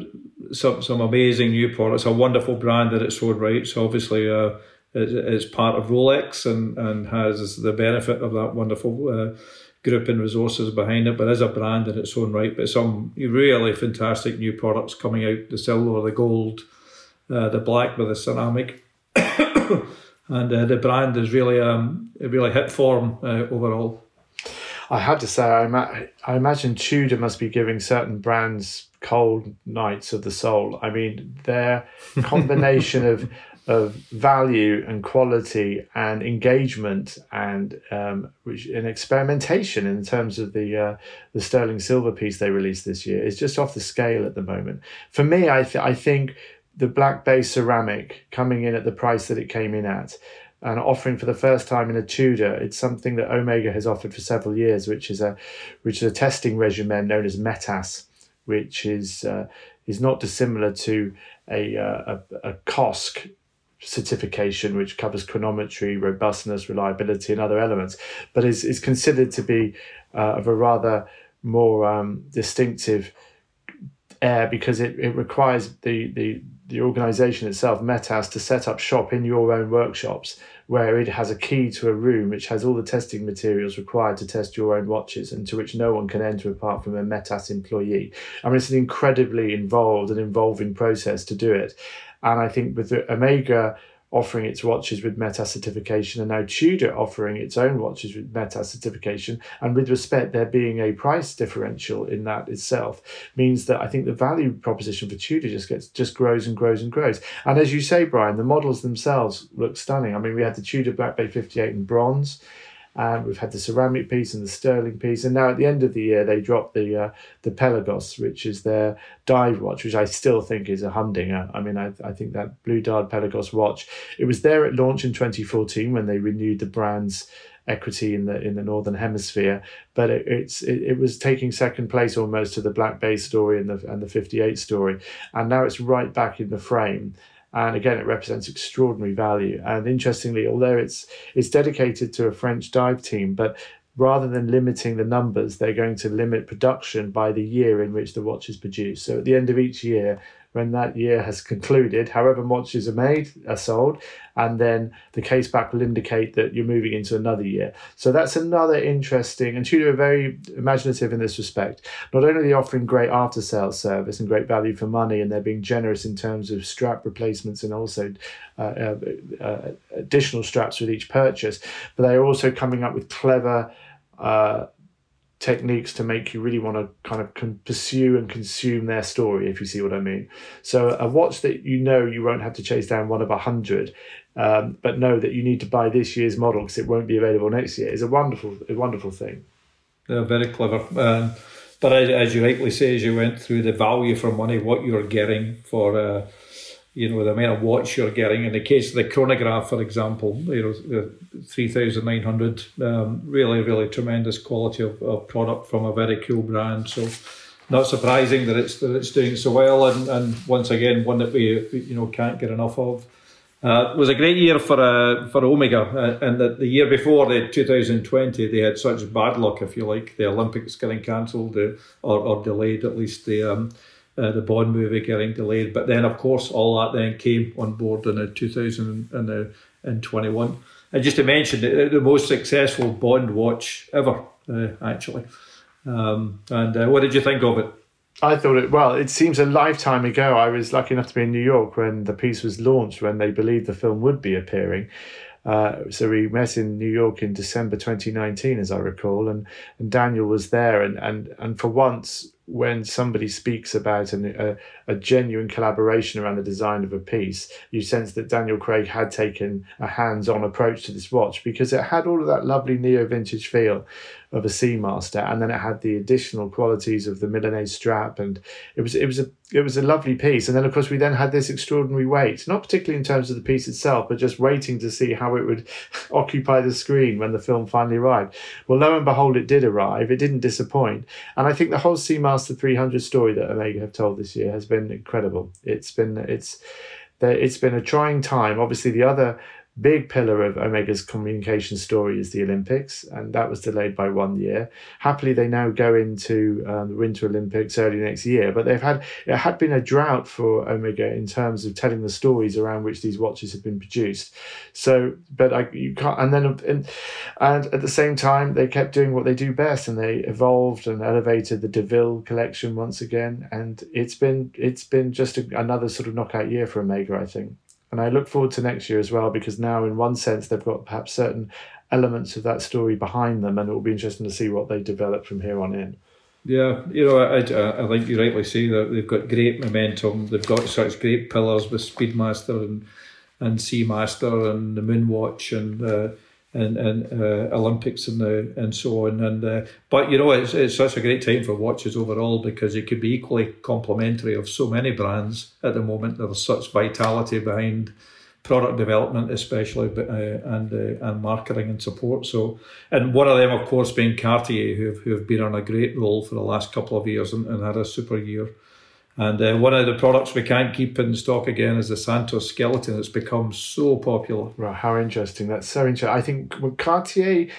some some amazing new products, a wonderful brand that its own right. So obviously, uh, is part of Rolex and, and has the benefit of that wonderful uh, group and resources behind it, but as a brand in its own right. But some really fantastic new products coming out the silver, the gold, uh, the black with the ceramic. and uh, the brand is really um, really hit form uh, overall. I have to say, I, ima- I imagine Tudor must be giving certain brands cold nights of the soul. I mean, their combination of of value and quality and engagement and um, which and experimentation in terms of the uh, the sterling silver piece they released this year is just off the scale at the moment. For me, I th- I think the black base ceramic coming in at the price that it came in at and offering for the first time in a Tudor, it's something that Omega has offered for several years, which is a which is a testing regimen known as METAS, which is uh, is not dissimilar to a, uh, a, a COSC certification, which covers chronometry, robustness, reliability, and other elements, but is, is considered to be uh, of a rather more um, distinctive air because it, it requires the, the, the organization itself, Metas, to set up shop in your own workshops where it has a key to a room which has all the testing materials required to test your own watches and to which no one can enter apart from a Metas employee. I mean, it's an incredibly involved and involving process to do it. And I think with the Omega offering its watches with METAS certification and now Tudor offering its own watches with METAS certification, and with respect, there being a price differential in that itself, means that I think the value proposition for Tudor just gets just grows and grows and grows. And as you say, Brian, the models themselves look stunning. I mean, we had the Tudor Black Bay 58 in bronze. And we've had the ceramic piece and the sterling piece, and now at the end of the year they dropped the uh, the Pelagos, which is their dive watch, which I still think is a humdinger. I mean, I, I think that blue dial Pelagos watch. It was there at launch in 2014 when they renewed the brand's equity in the in the northern hemisphere but it, it's it, it was taking second place almost to the black bay story and the and the 58 story and now it's right back in the frame and again it represents extraordinary value. And interestingly although it's it's dedicated to a french dive team but rather than limiting the numbers they're going to limit production by the year in which the watch is produced. So at the end of each year when that year has concluded, however watches are made, are sold, and then the case back will indicate that you're moving into another year. So that's another interesting, and Tudor are very imaginative in this respect. Not only are they offering great after sales service and great value for money, and they're being generous in terms of strap replacements and also uh, uh, uh, additional straps with each purchase, but they're also coming up with clever uh, techniques to make you really want to kind of con- pursue and consume their story, if you see what I mean. So a watch that you know you won't have to chase down one of a hundred, um, but know that you need to buy this year's model because it won't be available next year is a wonderful, a wonderful thing. They're very clever. Um, but as, as, you rightly say, as you went through the value for money, what you're getting for. Uh, you know, the amount of watch you're getting. In the case of the chronograph, for example, you know, the 3900, um, really, really tremendous quality of, of product from a very cool brand. So, not surprising that it's that it's doing so well, and, and once again, one that we you know can't get enough of. Uh, it was a great year for uh, for Omega, uh, and the, the year before, the 2020, they had such bad luck, if you like, the Olympics getting cancelled uh, or, or delayed, at least the um, uh, the Bond movie getting delayed. But then, of course, all that then came on board in 2021. And just to mention, the, the most successful Bond watch ever, uh, actually. Um, and uh, what did you think of it? I thought it well. It seems a lifetime ago. I was lucky enough to be in New York when the piece was launched, when they believed the film would be appearing. Uh, so we met in New York in December 2019, as I recall, and, and Daniel was there. And, and, and for once, when somebody speaks about an, a, a genuine collaboration around the design of a piece, you sense that Daniel Craig had taken a hands on approach to this watch because it had all of that lovely neo vintage feel of a Seamaster, and then it had the additional qualities of the Milanese strap, and it was it was a it was a lovely piece. And then of course we then had this extraordinary weight, not particularly in terms of the piece itself, but just waiting to see how it would occupy the screen when the film finally arrived. Well, lo and behold, it did arrive. It didn't disappoint, and I think the whole Seamaster 300 story that Omega have told this year has been incredible. It's been it's it's been a trying time. Obviously, the other big pillar of Omega's communication story is the Olympics, and that was delayed by one year. Happily, they now go into um, the Winter Olympics early next year, but they've had it had been a drought for Omega in terms of telling the stories around which these watches have been produced. So, but I you can't, and then and, and at the same time they kept doing what they do best, and they evolved and elevated the Deville collection once again, and it's been it's been just a, another sort of knockout year for Omega, I think. And I look forward to next year as well because now, in one sense, they've got perhaps certain elements of that story behind them, and it will be interesting to see what they develop from here on in. Yeah, you know, I, I, I think you rightly say that they've got great momentum. They've got such great pillars with Speedmaster and and Seamaster and the Moonwatch and uh, and and uh, Olympics and the and so on. And uh, but you know, it's it's such a great time for watches overall because it could be equally complementary of so many brands at the moment. There's such vitality behind product development, especially, uh, and uh, and marketing and support. So, and one of them, of course, being Cartier, who have, who have been on a great roll for the last couple of years and, and had a super year. And uh, one of the products we can't keep in stock again is the Santos skeleton. It's become so popular. Right, how interesting! That's so interesting. I think when Cartier,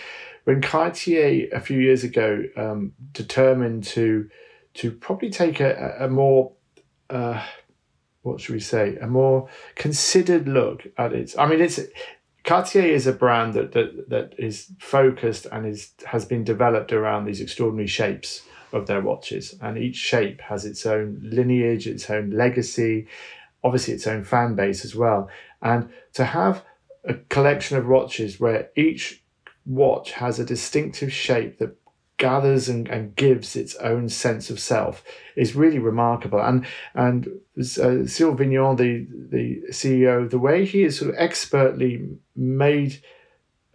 when Cartier a few years ago um, determined to to probably take a, a more uh, what should we say a more considered look at its. I mean, it's Cartier is a brand that that that is focused and is has been developed around these extraordinary shapes of their watches, and each shape has its own lineage, its own legacy, obviously its own fan base as well. And to have a collection of watches where each watch has a distinctive shape that gathers and, and gives its own sense of self is really remarkable. And and uh, Vigneron, the the CEO, the way he has sort of expertly made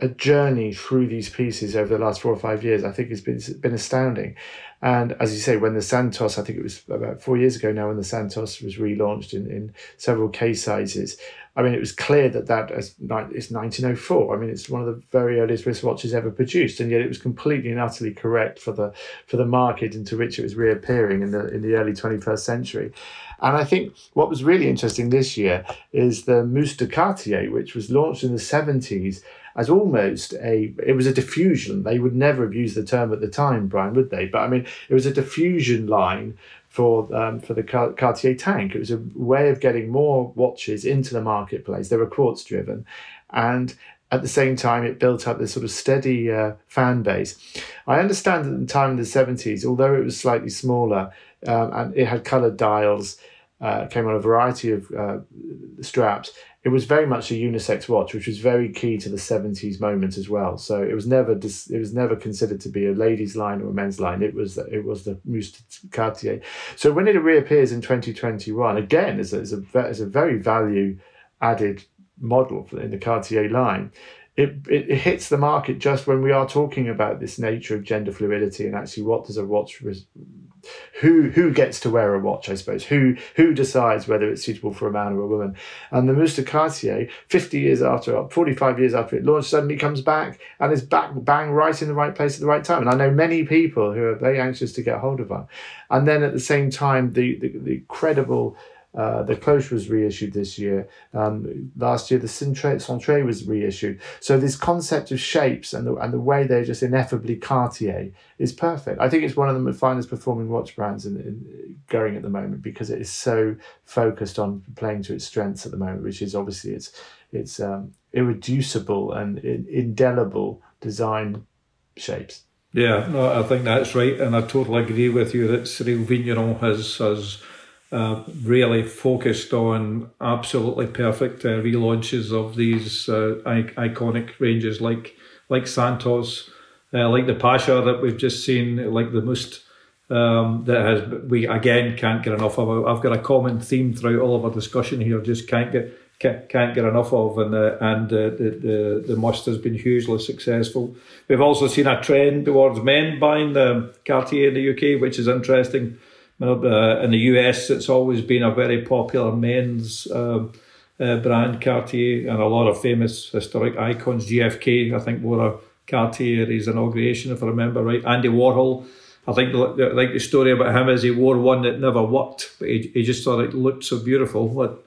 a journey through these pieces over the last four or five years, I think has been been astounding. And as you say, when the Santos, I think it was about four years ago now, when the Santos was relaunched in, in several case sizes, I mean, it was clear that that is it's 1904. I mean, it's one of the very earliest wristwatches ever produced, and yet it was completely and utterly correct for the for the market into which it was reappearing in the in the early 21st century. And I think what was really interesting this year is the Must de Cartier, which was launched in the 70s as almost a it was a diffusion. They would never have used the term at the time, Brian, would they? But I mean, it was a diffusion line for um, for the Cartier tank. It was a way of getting more watches into the marketplace. They were quartz driven, and at the same time, it built up this sort of steady uh, fan base. I understand at the time in the seventies, although it was slightly smaller um, and it had coloured dials, uh, came on a variety of uh, straps it was very much a unisex watch, which was very key to the seventies moment as well. So it was never dis- it was never considered to be a ladies' line or a men's line. It was it was the Must Cartier. So when it reappears in twenty twenty one, again as a, as a as a very value added model in the Cartier line. It, it, it hits the market just when we are talking about this nature of gender fluidity and actually what does a watch who who gets to wear a watch, I suppose. Who who decides whether it's suitable for a man or a woman? And the Must Cartier, 50 years after, 45 years after it launched, suddenly comes back and is back bang right in the right place at the right time. And I know many people who are very anxious to get hold of one. And then at the same time, the the, the credible uh, the Cloche was reissued this year. Um, last year, the Cintré was reissued. So this concept of shapes and the, and the way they're just ineffably Cartier is perfect. I think it's one of the finest performing watch brands in, in, going at the moment because it is so focused on playing to its strengths at the moment, which is obviously its its um, irreducible and indelible design shapes. Yeah, no, I think that's right, and I totally agree with you that Cyrille Vigneron has has uh, really focused on absolutely perfect uh, relaunches of these uh, iconic ranges like like Santos, uh, like the Pasha that we've just seen, like the Must. Um, that has we again can't get enough of. I've got a common theme throughout all of our discussion here. Just can't get can't, can't get enough of, and uh, and uh, the, the the must has been hugely successful. We've also seen a trend towards men buying the Cartier in the UK, which is interesting. Uh, in the US, it's always been a very popular men's uh, uh, brand, Cartier, and a lot of famous historic icons. JFK, I think, wore a Cartier his inauguration, if I remember right. Andy Warhol, I think, like the story about him is he wore one that never worked, but he, he just thought it looked so beautiful. But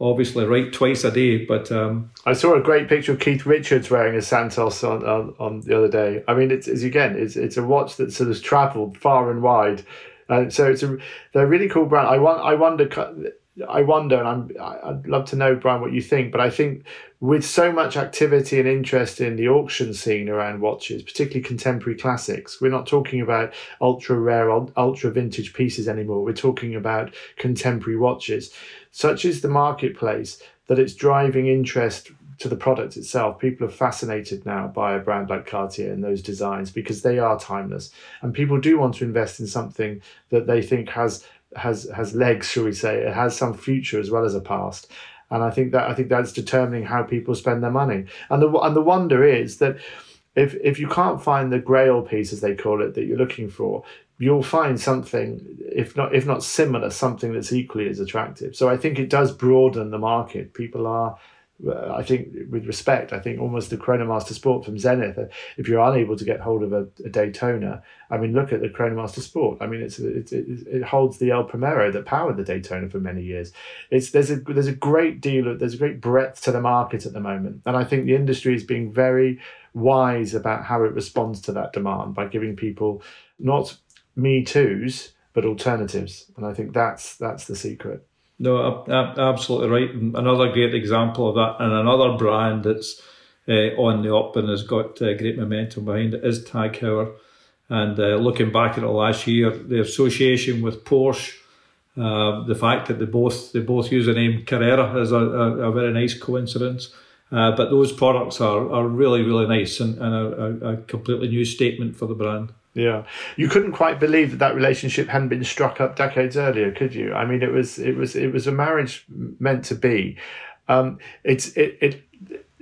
obviously, right twice a day. But um, I saw a great picture of Keith Richards wearing a Santos on, on, on the other day. I mean, it's, it's again, it's it's a watch that sort of travelled far and wide uh, so it's a they're a really cool brand. I want I wonder I wonder, and I'm I'd love to know Brian what you think. But I think with so much activity and interest in the auction scene around watches, particularly contemporary classics, we're not talking about ultra rare, ultra vintage pieces anymore. We're talking about contemporary watches. Such is the marketplace that it's driving interest to the product itself. People are fascinated now by a brand like Cartier and those designs because they are timeless, and people do want to invest in something that they think has has has legs, shall we say? It has some future as well as a past. And I think that I think that's determining how people spend their money. And the and the wonder is that if if you can't find the grail piece as they call it that you're looking for, you'll find something if not if not similar something that's equally as attractive so i think it does broaden the market people are I think, with respect, I think almost the Chronomaster Sport from Zenith. Uh, if you're unable to get hold of a, a Daytona, I mean, look at the Chronomaster Sport. I mean, it's, it's it, it holds the El Primero that powered the Daytona for many years. It's there's a there's a great deal of there's a great breadth to the market at the moment, and I think the industry is being very wise about how it responds to that demand by giving people not me too's but alternatives, and I think that's that's the secret. No, absolutely right. Another great example of that, and another brand that's uh, on the up and has got uh, great momentum behind it is Tag Heuer. And uh, looking back at the last year, the association with Porsche, uh, the fact that they both they both use the name Carrera is a, a, a very nice coincidence. Uh, but those products are, are really really nice and, and a, a completely new statement for the brand. Yeah, you couldn't quite believe that that relationship hadn't been struck up decades earlier, could you? I mean, it was it was it was a marriage meant to be. Um, it's it it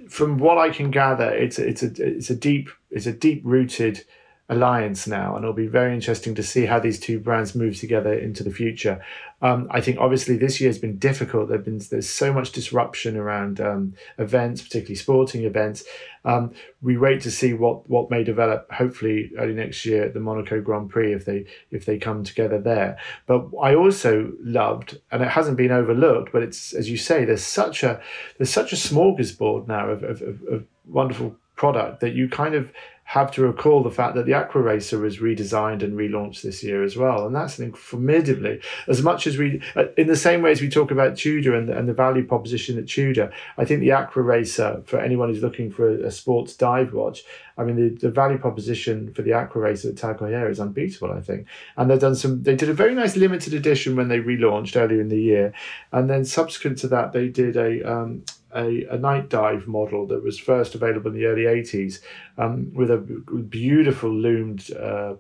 from what I can gather, it's it's a it's a deep it's a deep rooted alliance now, and it'll be very interesting to see how these two brands move together into the future. Um, I think obviously this year has been difficult. There've been there's so much disruption around um, events, particularly sporting events. Um, we wait to see what what may develop. Hopefully early next year at the Monaco Grand Prix if they if they come together there. But I also loved, and it hasn't been overlooked, but it's as you say, there's such a there's such a smorgasbord now of, of, of, of wonderful product that you kind of have to recall the fact that the Aquaracer was redesigned and relaunched this year as well. And that's formidably, as much as we, uh, in the same way as we talk about Tudor and, and the value proposition at Tudor, I think the Aquaracer, for anyone who's looking for a, a sports dive watch, I mean, the, the value proposition for the Aquaracer at Tag Heuer is unbeatable, I think. And they've done some, they did a very nice limited edition when they relaunched earlier in the year. And then subsequent to that, they did a, um, a, a night dive model that was first available in the early 80s um, with a beautiful loomed uh,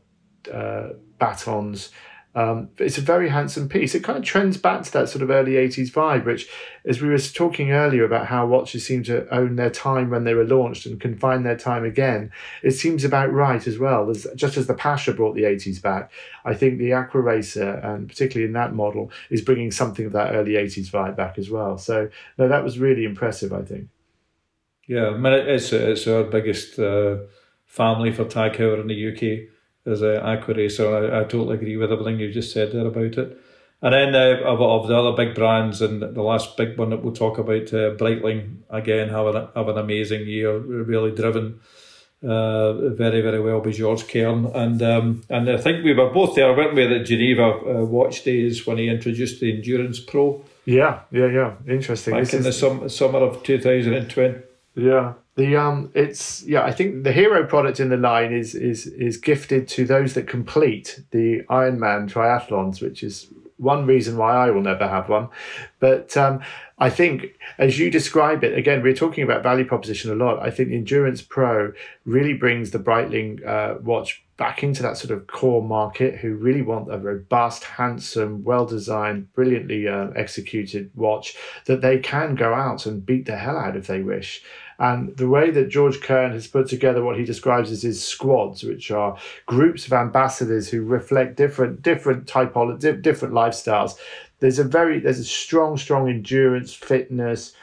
uh, batons um, it's a very handsome piece. It kind of trends back to that sort of early 80s vibe, which, as we were talking earlier about how watches seem to own their time when they were launched and can find their time again, it seems about right as well. As, just as the Pasha brought the 80s back, I think the Aquaracer, and particularly in that model, is bringing something of that early 80s vibe back as well. So, no, that was really impressive, I think. Yeah, I mean, it's, it's our biggest uh, family for Tag Heuer in the UK as a Aquaracer. I, I totally agree with everything you just said there about it. And then uh, of, of the other big brands, and the last big one that we'll talk about, uh, Breitling, again, have an, have an amazing year, really driven uh, very, very well by George Kern. And um, and I think we were both there, weren't we, at Geneva uh, Watch Days when he introduced the Endurance Pro. Yeah, yeah, yeah. Interesting. Back this in is... the sum, summer of 2020. Yeah, the um, it's yeah. I think the hero product in the line is is is gifted to those that complete the Ironman triathlons, which is one reason why I will never have one. But um, I think, as you describe it, again, we're talking about value proposition a lot. I think the Endurance Pro really brings the Breitling uh, watch back into that sort of core market who really want a robust, handsome, well designed, brilliantly uh, executed watch that they can go out and beat the hell out if they wish. And the way that George Kern has put together what he describes as his squads, which are groups of ambassadors who reflect different different typology, different lifestyles. There's a very there's a strong, strong endurance, fitness,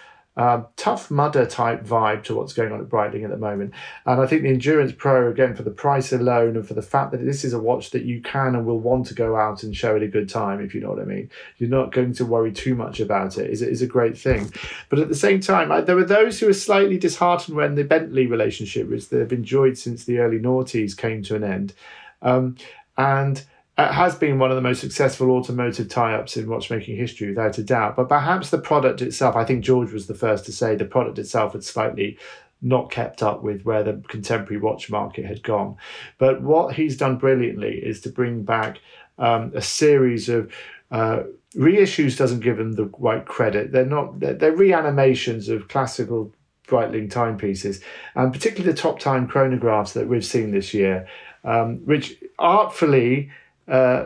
um, tough mudder type vibe to what's going on at Breitling at the moment. And I think the Endurance Pro, again, for the price alone and for the fact that this is a watch that you can and will want to go out and show it a good time, if you know what I mean. You're not going to worry too much about it, is, is a great thing. But at the same time, I, there were those who were slightly disheartened when the Bentley relationship, which they've enjoyed since the early noughties, came to an end. Um, and it has been one of the most successful automotive tie-ups in watchmaking history, without a doubt. But perhaps the product itself, I think George was the first to say the product itself had slightly not kept up with where the contemporary watch market had gone. But what he's done brilliantly is to bring back um, a series of uh, reissues. Doesn't give them the right credit. They're not. They're, they're reanimations of classical Breitling timepieces, and particularly the top time chronographs that we've seen this year, um, which artfully uh,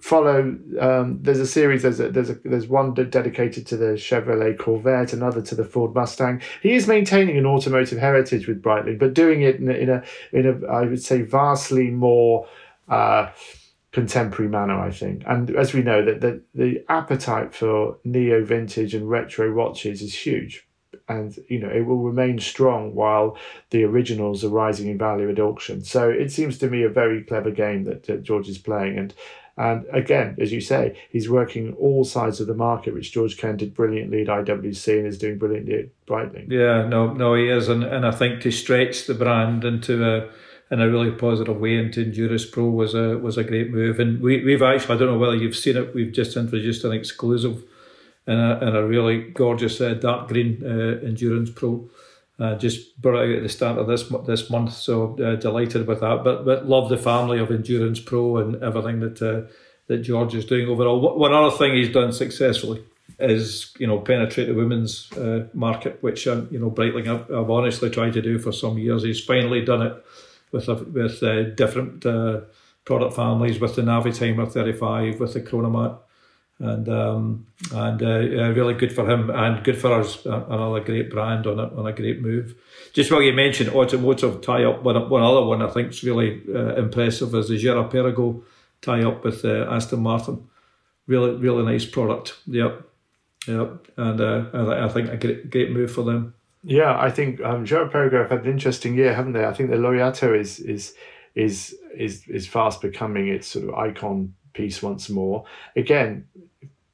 follow. Um, there's a series. There's a, there's a, there's one dedicated to the Chevrolet Corvette, another to the Ford Mustang. He is maintaining an automotive heritage with Breitling, but doing it in a in a, in a I would say vastly more. Uh, contemporary manner, I think. And as we know, that the, the appetite for neo vintage and retro watches is huge and you know it will remain strong while the originals are rising in value at auction. So it seems to me a very clever game that, George is playing, and and again, as you say, he's working all sides of the market, which George Kern did brilliantly at IWC and is doing brilliantly at Breitling. Yeah, no, no, he is, and and I think to stretch the brand into a in a really positive way into Endurance Pro was a was a great move, and we we've actually I don't know whether you've seen it, we've just introduced an exclusive in a, in a really gorgeous uh, dark green uh, Endurance Pro. Just brought out at the start of this this month, so uh, delighted with that. But but love the family of Endurance Pro and everything that uh, that George is doing overall. One other thing he's done successfully is you know penetrate the women's uh, market, which um, you know Breitling have, have honestly tried to do for some years. He's finally done it with a, with uh, different uh, product families, with the Navitimer 35, with the Chronomat and um, and uh, really good for him and good for us. Another great brand on a, on a great move. Just while you mentioned automotive tie up, one, one other one I think is really uh, impressive is the Girard-Perregaux tie up with uh, Aston Martin. Really, really nice product. Yep, yep, and uh, I think a great, great move for them. Yeah, I think um, Girard-Perregaux have had an interesting year, haven't they? I think the Laureato is is is is is fast becoming its sort of icon piece once more. Again,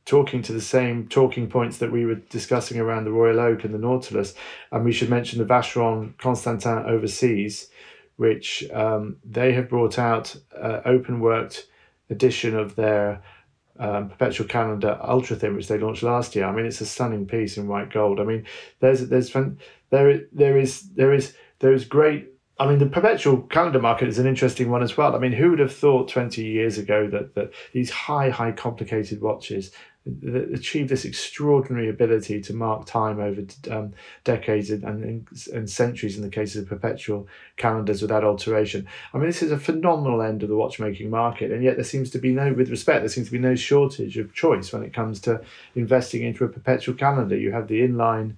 talking to the same talking points that we were discussing around the Royal Oak and the Nautilus, and we should mention the Vacheron Constantin overseas, which um, they have brought out uh, open worked edition of their um, perpetual calendar ultra thin, which they launched last year. I mean, it's a stunning piece in white gold. I mean, there's there's there there is there is there is great. I mean, the perpetual calendar market is an interesting one as well. I mean, who would have thought 20 years ago that, that these high, high complicated watches achieve this extraordinary ability to mark time over um, decades and, and, and centuries in the case of perpetual calendars without alteration. I mean, this is a phenomenal end of the watchmaking market, and yet there seems to be no, with respect, there seems to be no shortage of choice when it comes to investing into a perpetual calendar. You have the inline.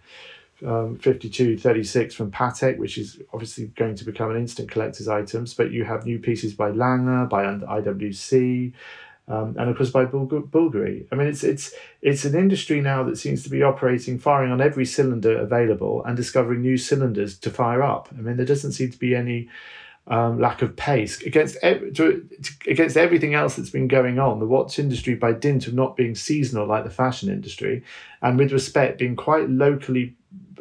Um, 5236 from Patek, which is obviously going to become an instant collector's items, but you have new pieces by Lange, by IWC, um, and of course by Bulgari. I mean, it's it's it's an industry now that seems to be operating, firing on every cylinder available, and discovering new cylinders to fire up. I mean, there doesn't seem to be any um, lack of pace against to, against everything else that's been going on. The watch industry, by dint of not being seasonal like the fashion industry, and with respect being quite locally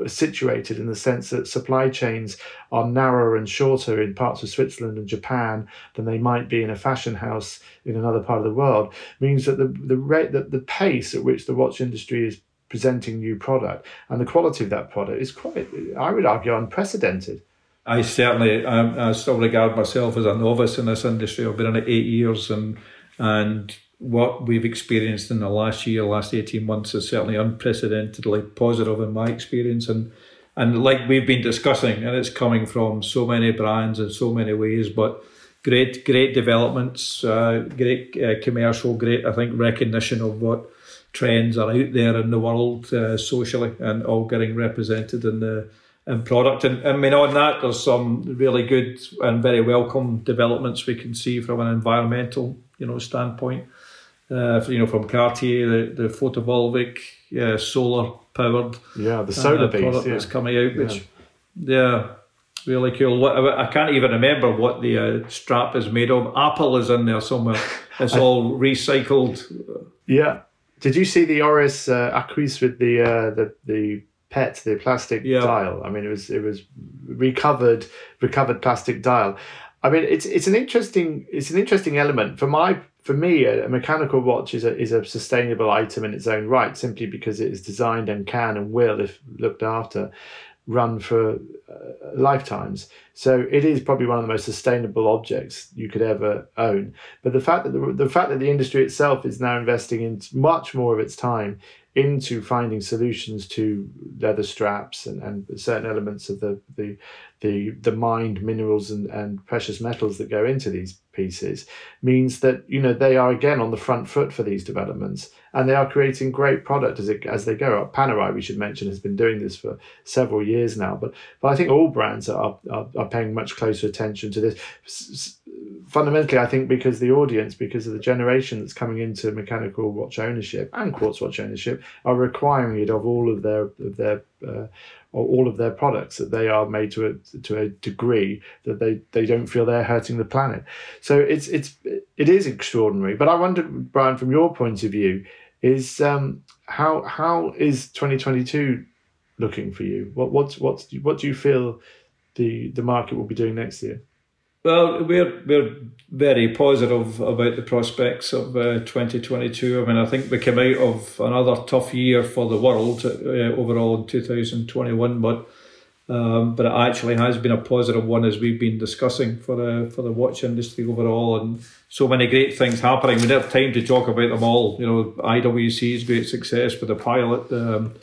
situated in the sense that supply chains are narrower and shorter in parts of Switzerland and Japan than they might be in a fashion house in another part of the world means that the the rate that the pace at which the watch industry is presenting new product and the quality of that product is quite I would argue unprecedented. I certainly I, I still regard myself as a novice in this industry. I've been in it eight years and and what we've experienced in the last year, last 18 months is certainly unprecedentedly positive in my experience. And, and like we've been discussing, and it's coming from so many brands in so many ways, but great, great developments, uh, great uh, commercial, great, I think, recognition of what trends are out there in the world uh, socially and all getting represented in the in product. And I mean, on that, there's some really good and very welcome developments we can see from an environmental, you know, standpoint uh, you know, from Cartier, the, the photovoltaic, uh, solar powered. Yeah, the solar uh, product yeah. that's coming out, which, yeah, yeah really cool. I can't even remember what the uh, strap is made of. Apple is in there somewhere. It's all recycled. Yeah. Did you see the Oris uh, Aquis with the uh, the the PET, the plastic yeah. dial? I mean, it was it was recovered recovered plastic dial. I mean, it's it's an interesting it's an interesting element for my for me, a, mechanical watch is a, is a sustainable item in its own right, simply because it is designed and can and will, if looked after, run for uh, lifetimes. So it is probably one of the most sustainable objects you could ever own. But the fact that the, the fact that the industry itself is now investing in much more of its time into finding solutions to leather straps and, and certain elements of the, the the the mined minerals and, and precious metals that go into these pieces means that you know they are again on the front foot for these developments and they are creating great product as it as they go up. Panerai we should mention has been doing this for several years now but but I think all brands are are, are paying much closer attention to this fundamentally I think because the audience because of the generation that's coming into mechanical watch ownership and quartz watch ownership are requiring it of all of their of their uh, all of their products that they are made to a to a degree that they they don't feel they're hurting the planet. So it's it's it is extraordinary. But I wonder, Brian, from your point of view, is um, how how is twenty twenty two looking for you? What what what what do you feel the the market will be doing next year? Well, we're we're very positive about the prospects of uh, 2022. I mean, I think we came out of another tough year for the world uh, overall in 2021, but um, but it actually has been a positive one as we've been discussing for the for the watch industry overall, and so many great things happening. We don't have time to talk about them all. You know, IWC's great success with the pilot. Um,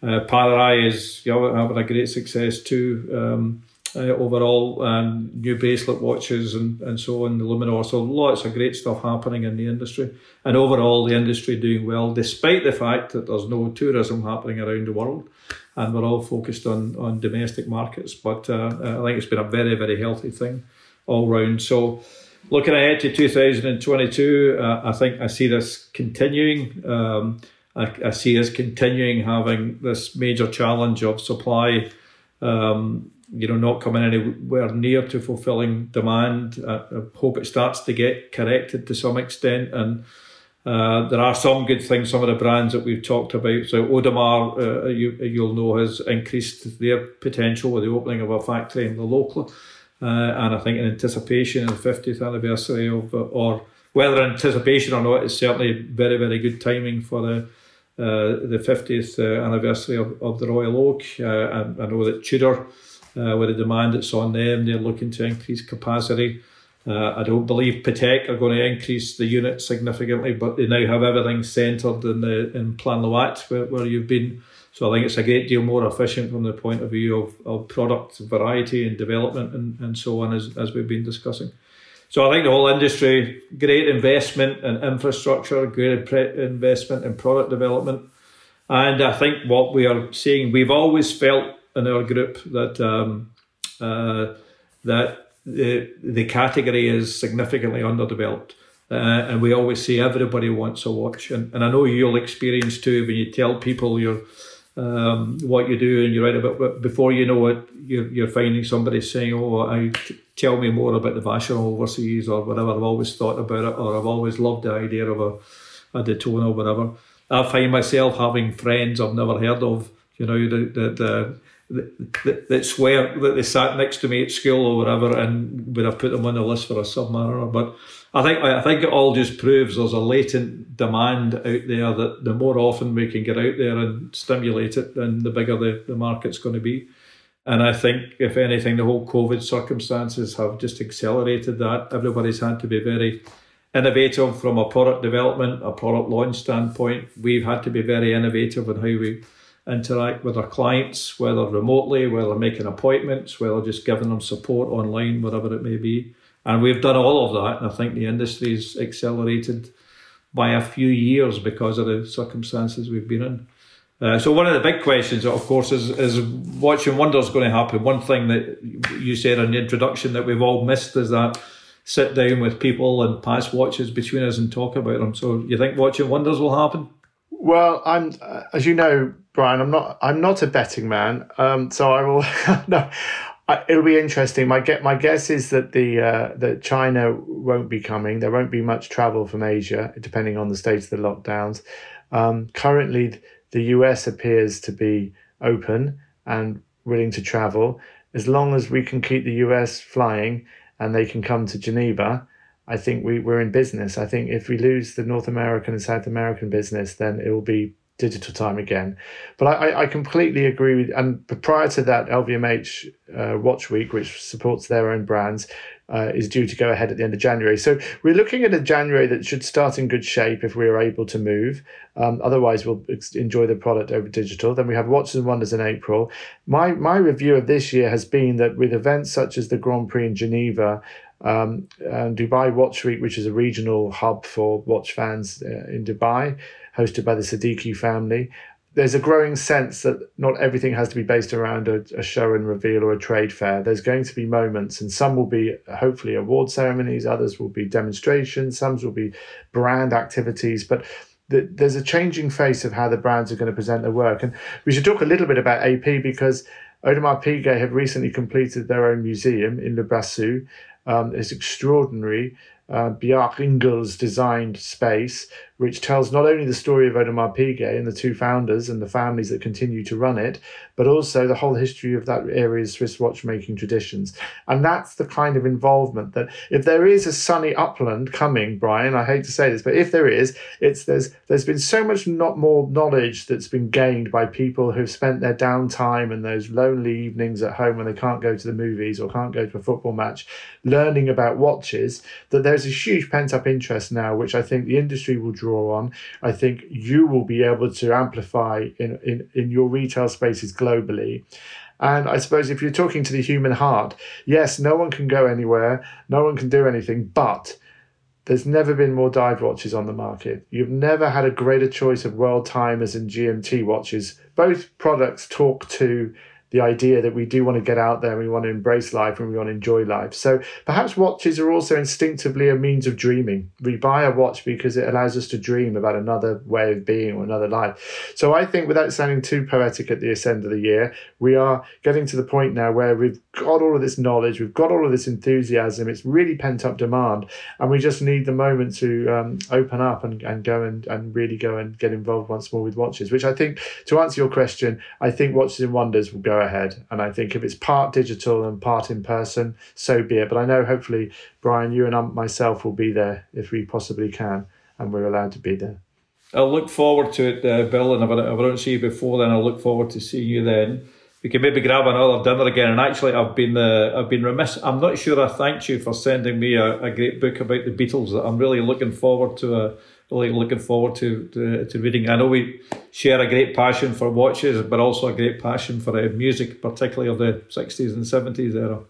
uh, Panerai is you know, having a great success too. Um, uh, overall, um, new bracelet watches and, and so on, the Luminor. So lots of great stuff happening in the industry. And overall, the industry doing well, despite the fact that there's no tourism happening around the world. And we're all focused on, on domestic markets. But uh, I think it's been a very, very healthy thing all round. So looking ahead to 2022, uh, I think I see this continuing. Um, I, I, see us continuing having this major challenge of supply um, you know, not coming anywhere near to fulfilling demand. I, I, hope it starts to get corrected to some extent. And uh, there are some good things, some of the brands that we've talked about. So Audemars, uh, you, you'll know, has increased their potential with the opening of a factory in Le Locle. Uh, and I think in anticipation of the 50th anniversary of, or whether anticipation or not, it's certainly very, very good timing for the uh, the 50th uh, anniversary of, of the Royal Oak. Uh, I know that Tudor uh, with the demand that's on them. They're looking to increase capacity. Uh, I don't believe Patek are going to increase the unit significantly, but they now have everything centred in the in Plan-les-Ouates where, where you've been. So I think it's a great deal more efficient from the point of view of, of product variety and development and, and so on as, as we've been discussing. So I think the whole industry, great investment in infrastructure, great investment in product development. And I think what we are seeing, we've always felt in our group that um, uh, that the the category is significantly underdeveloped. Uh, and we always say everybody wants a watch, and, and I know you'll experience too when you tell people you're um, what you do and you write about, but before you know it, you're, you're finding somebody saying, "Oh, I tell me more about the Vacheron overseas or whatever." I've always thought about it, or I've always loved the idea of a, a Daytona or whatever. I find myself having friends I've never heard of. You know, the, the that, that swear that they sat next to me at school or whatever, and would have put them on the list for a submariner. But I think I think it all just proves there's a latent demand out there that the more often we can get out there and stimulate it, then the bigger the, the market's going to be. And I think, if anything, the whole COVID circumstances have just accelerated that. Everybody's had to be very innovative from a product development, a product launch standpoint. We've had to be very innovative in how we interact with our clients, whether remotely, whether making appointments, whether just giving them support online, whatever it may be. And we've done all of that, and I think the industry's accelerated by a few years because of the circumstances we've been in. Uh, so one of the big questions, of course, is is Watches and Wonders going to happen. One thing that you said in the introduction that we've all missed is that sit down with people and pass watches between us and talk about them. So you think Watches and Wonders will happen? Well, I'm, uh, as you know, Brian, I'm not, I'm not a betting man. Um, so I will, no, I, it'll be interesting. My get, my guess is that the, uh, that China won't be coming. There won't be much travel from Asia, depending on the state of the lockdowns. Um, currently, the US appears to be open and willing to travel. As long as we can keep the US flying and they can come to Geneva, I think we, we're in business. I think if we lose the North American and South American business, then it will be digital time again. But I, I completely agree with, and prior to that, LVMH uh, Watch Week, which supports their own brands, uh, is due to go ahead at the end of January. So we're looking at a January that should start in good shape if we are able to move. Um, otherwise, we'll enjoy the product over digital. Then we have Watches and Wonders in April. My my review of this year has been that with events such as the Grand Prix in Geneva um, and Dubai Watch Week, which is a regional hub for watch fans uh, in Dubai, hosted by the Seddiqi family. There's a growing sense that not everything has to be based around a, a, show and reveal or a trade fair. There's going to be moments, and some will be hopefully award ceremonies, others will be demonstrations, some will be brand activities. But the, there's a changing face of how the brands are going to present their work. And we should talk a little bit about AP because Audemars Piguet have recently completed their own museum in Le Brassus. Um, it's extraordinary uh, Bjarke Ingels designed space, which tells not only the story of Audemars Piguet and the two founders and the families that continue to run it, but also the whole history of that area's Swiss watchmaking traditions. And that's the kind of involvement that if there is a sunny upland coming, Brian, I hate to say this, but if there is, it's there's there's been so much not more knowledge that's been gained by people who've spent their downtime and those lonely evenings at home when they can't go to the movies or can't go to a football match, learning about watches, that there's a huge pent up interest now, which I think the industry will draw on. I think you will be able to amplify in, in, in your retail spaces globally. And I suppose if you're talking to the human heart, yes, no one can go anywhere, no one can do anything, but there's never been more dive watches on the market. You've never had a greater choice of world timers and GMT watches. Both products talk to the idea that we do want to get out there, we want to embrace life, and we want to enjoy life. So perhaps watches are also instinctively a means of dreaming. We buy a watch because it allows us to dream about another way of being or another life. So I think, without sounding too poetic at the end of the year, we are getting to the point now where we've got all of this knowledge, we've got all of this enthusiasm, it's really pent up demand, and we just need the moment to um, open up and, and go and, and really go and get involved once more with watches, which I think, to answer your question, I think Watches and Wonders will go ahead. And I think if it's part digital and part in person, so be it. But I know hopefully, Brian, you and I, myself will be there if we possibly can and we're allowed to be there. I'll look forward to it, uh, Bill. And if I, if I don't see you before then, I'll look forward to seeing you then. We can maybe grab another dinner again. And actually, I've been uh, I've been remiss. I'm not sure I thanked you for sending me a, a great book about the Beatles. I'm really looking forward to a really looking forward to, to, to reading. I know we share a great passion for watches, but also a great passion for uh, music, particularly of the 60s and 70s era.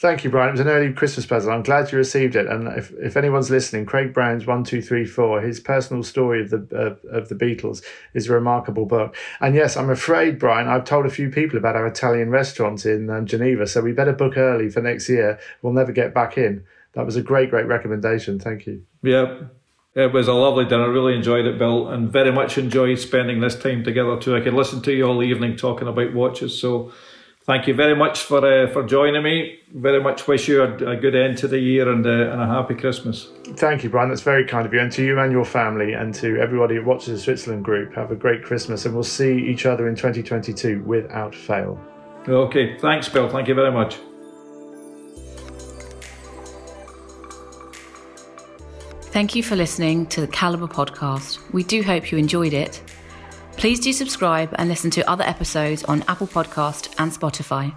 Thank you, Brian. It was an early Christmas present. I'm glad you received it. And if, if anyone's listening, Craig Brown's One Two Three Four, his personal story of the uh, of the Beatles, is a remarkable book. And yes, I'm afraid, Brian, I've told a few people about our Italian restaurant in um, Geneva, so we better book early for next year. We'll never get back in. That was a great, great recommendation. Thank you. Yeah, it was a lovely dinner. I really enjoyed it, Bill, and very much enjoyed spending this time together too. I could listen to you all evening talking about watches. So, thank you very much for uh, for joining me. Very much wish you a, a good end to the year and, uh, and a happy Christmas. Thank you, Brian. That's very kind of you, and to you and your family, and to everybody who watches the Switzerland Group. Have a great Christmas, and we'll see each other in 2022 without fail. Okay, thanks, Bill. Thank you very much. Thank you for listening to the Calibre podcast. We do hope you enjoyed it. Please do subscribe and listen to other episodes on Apple Podcast and Spotify.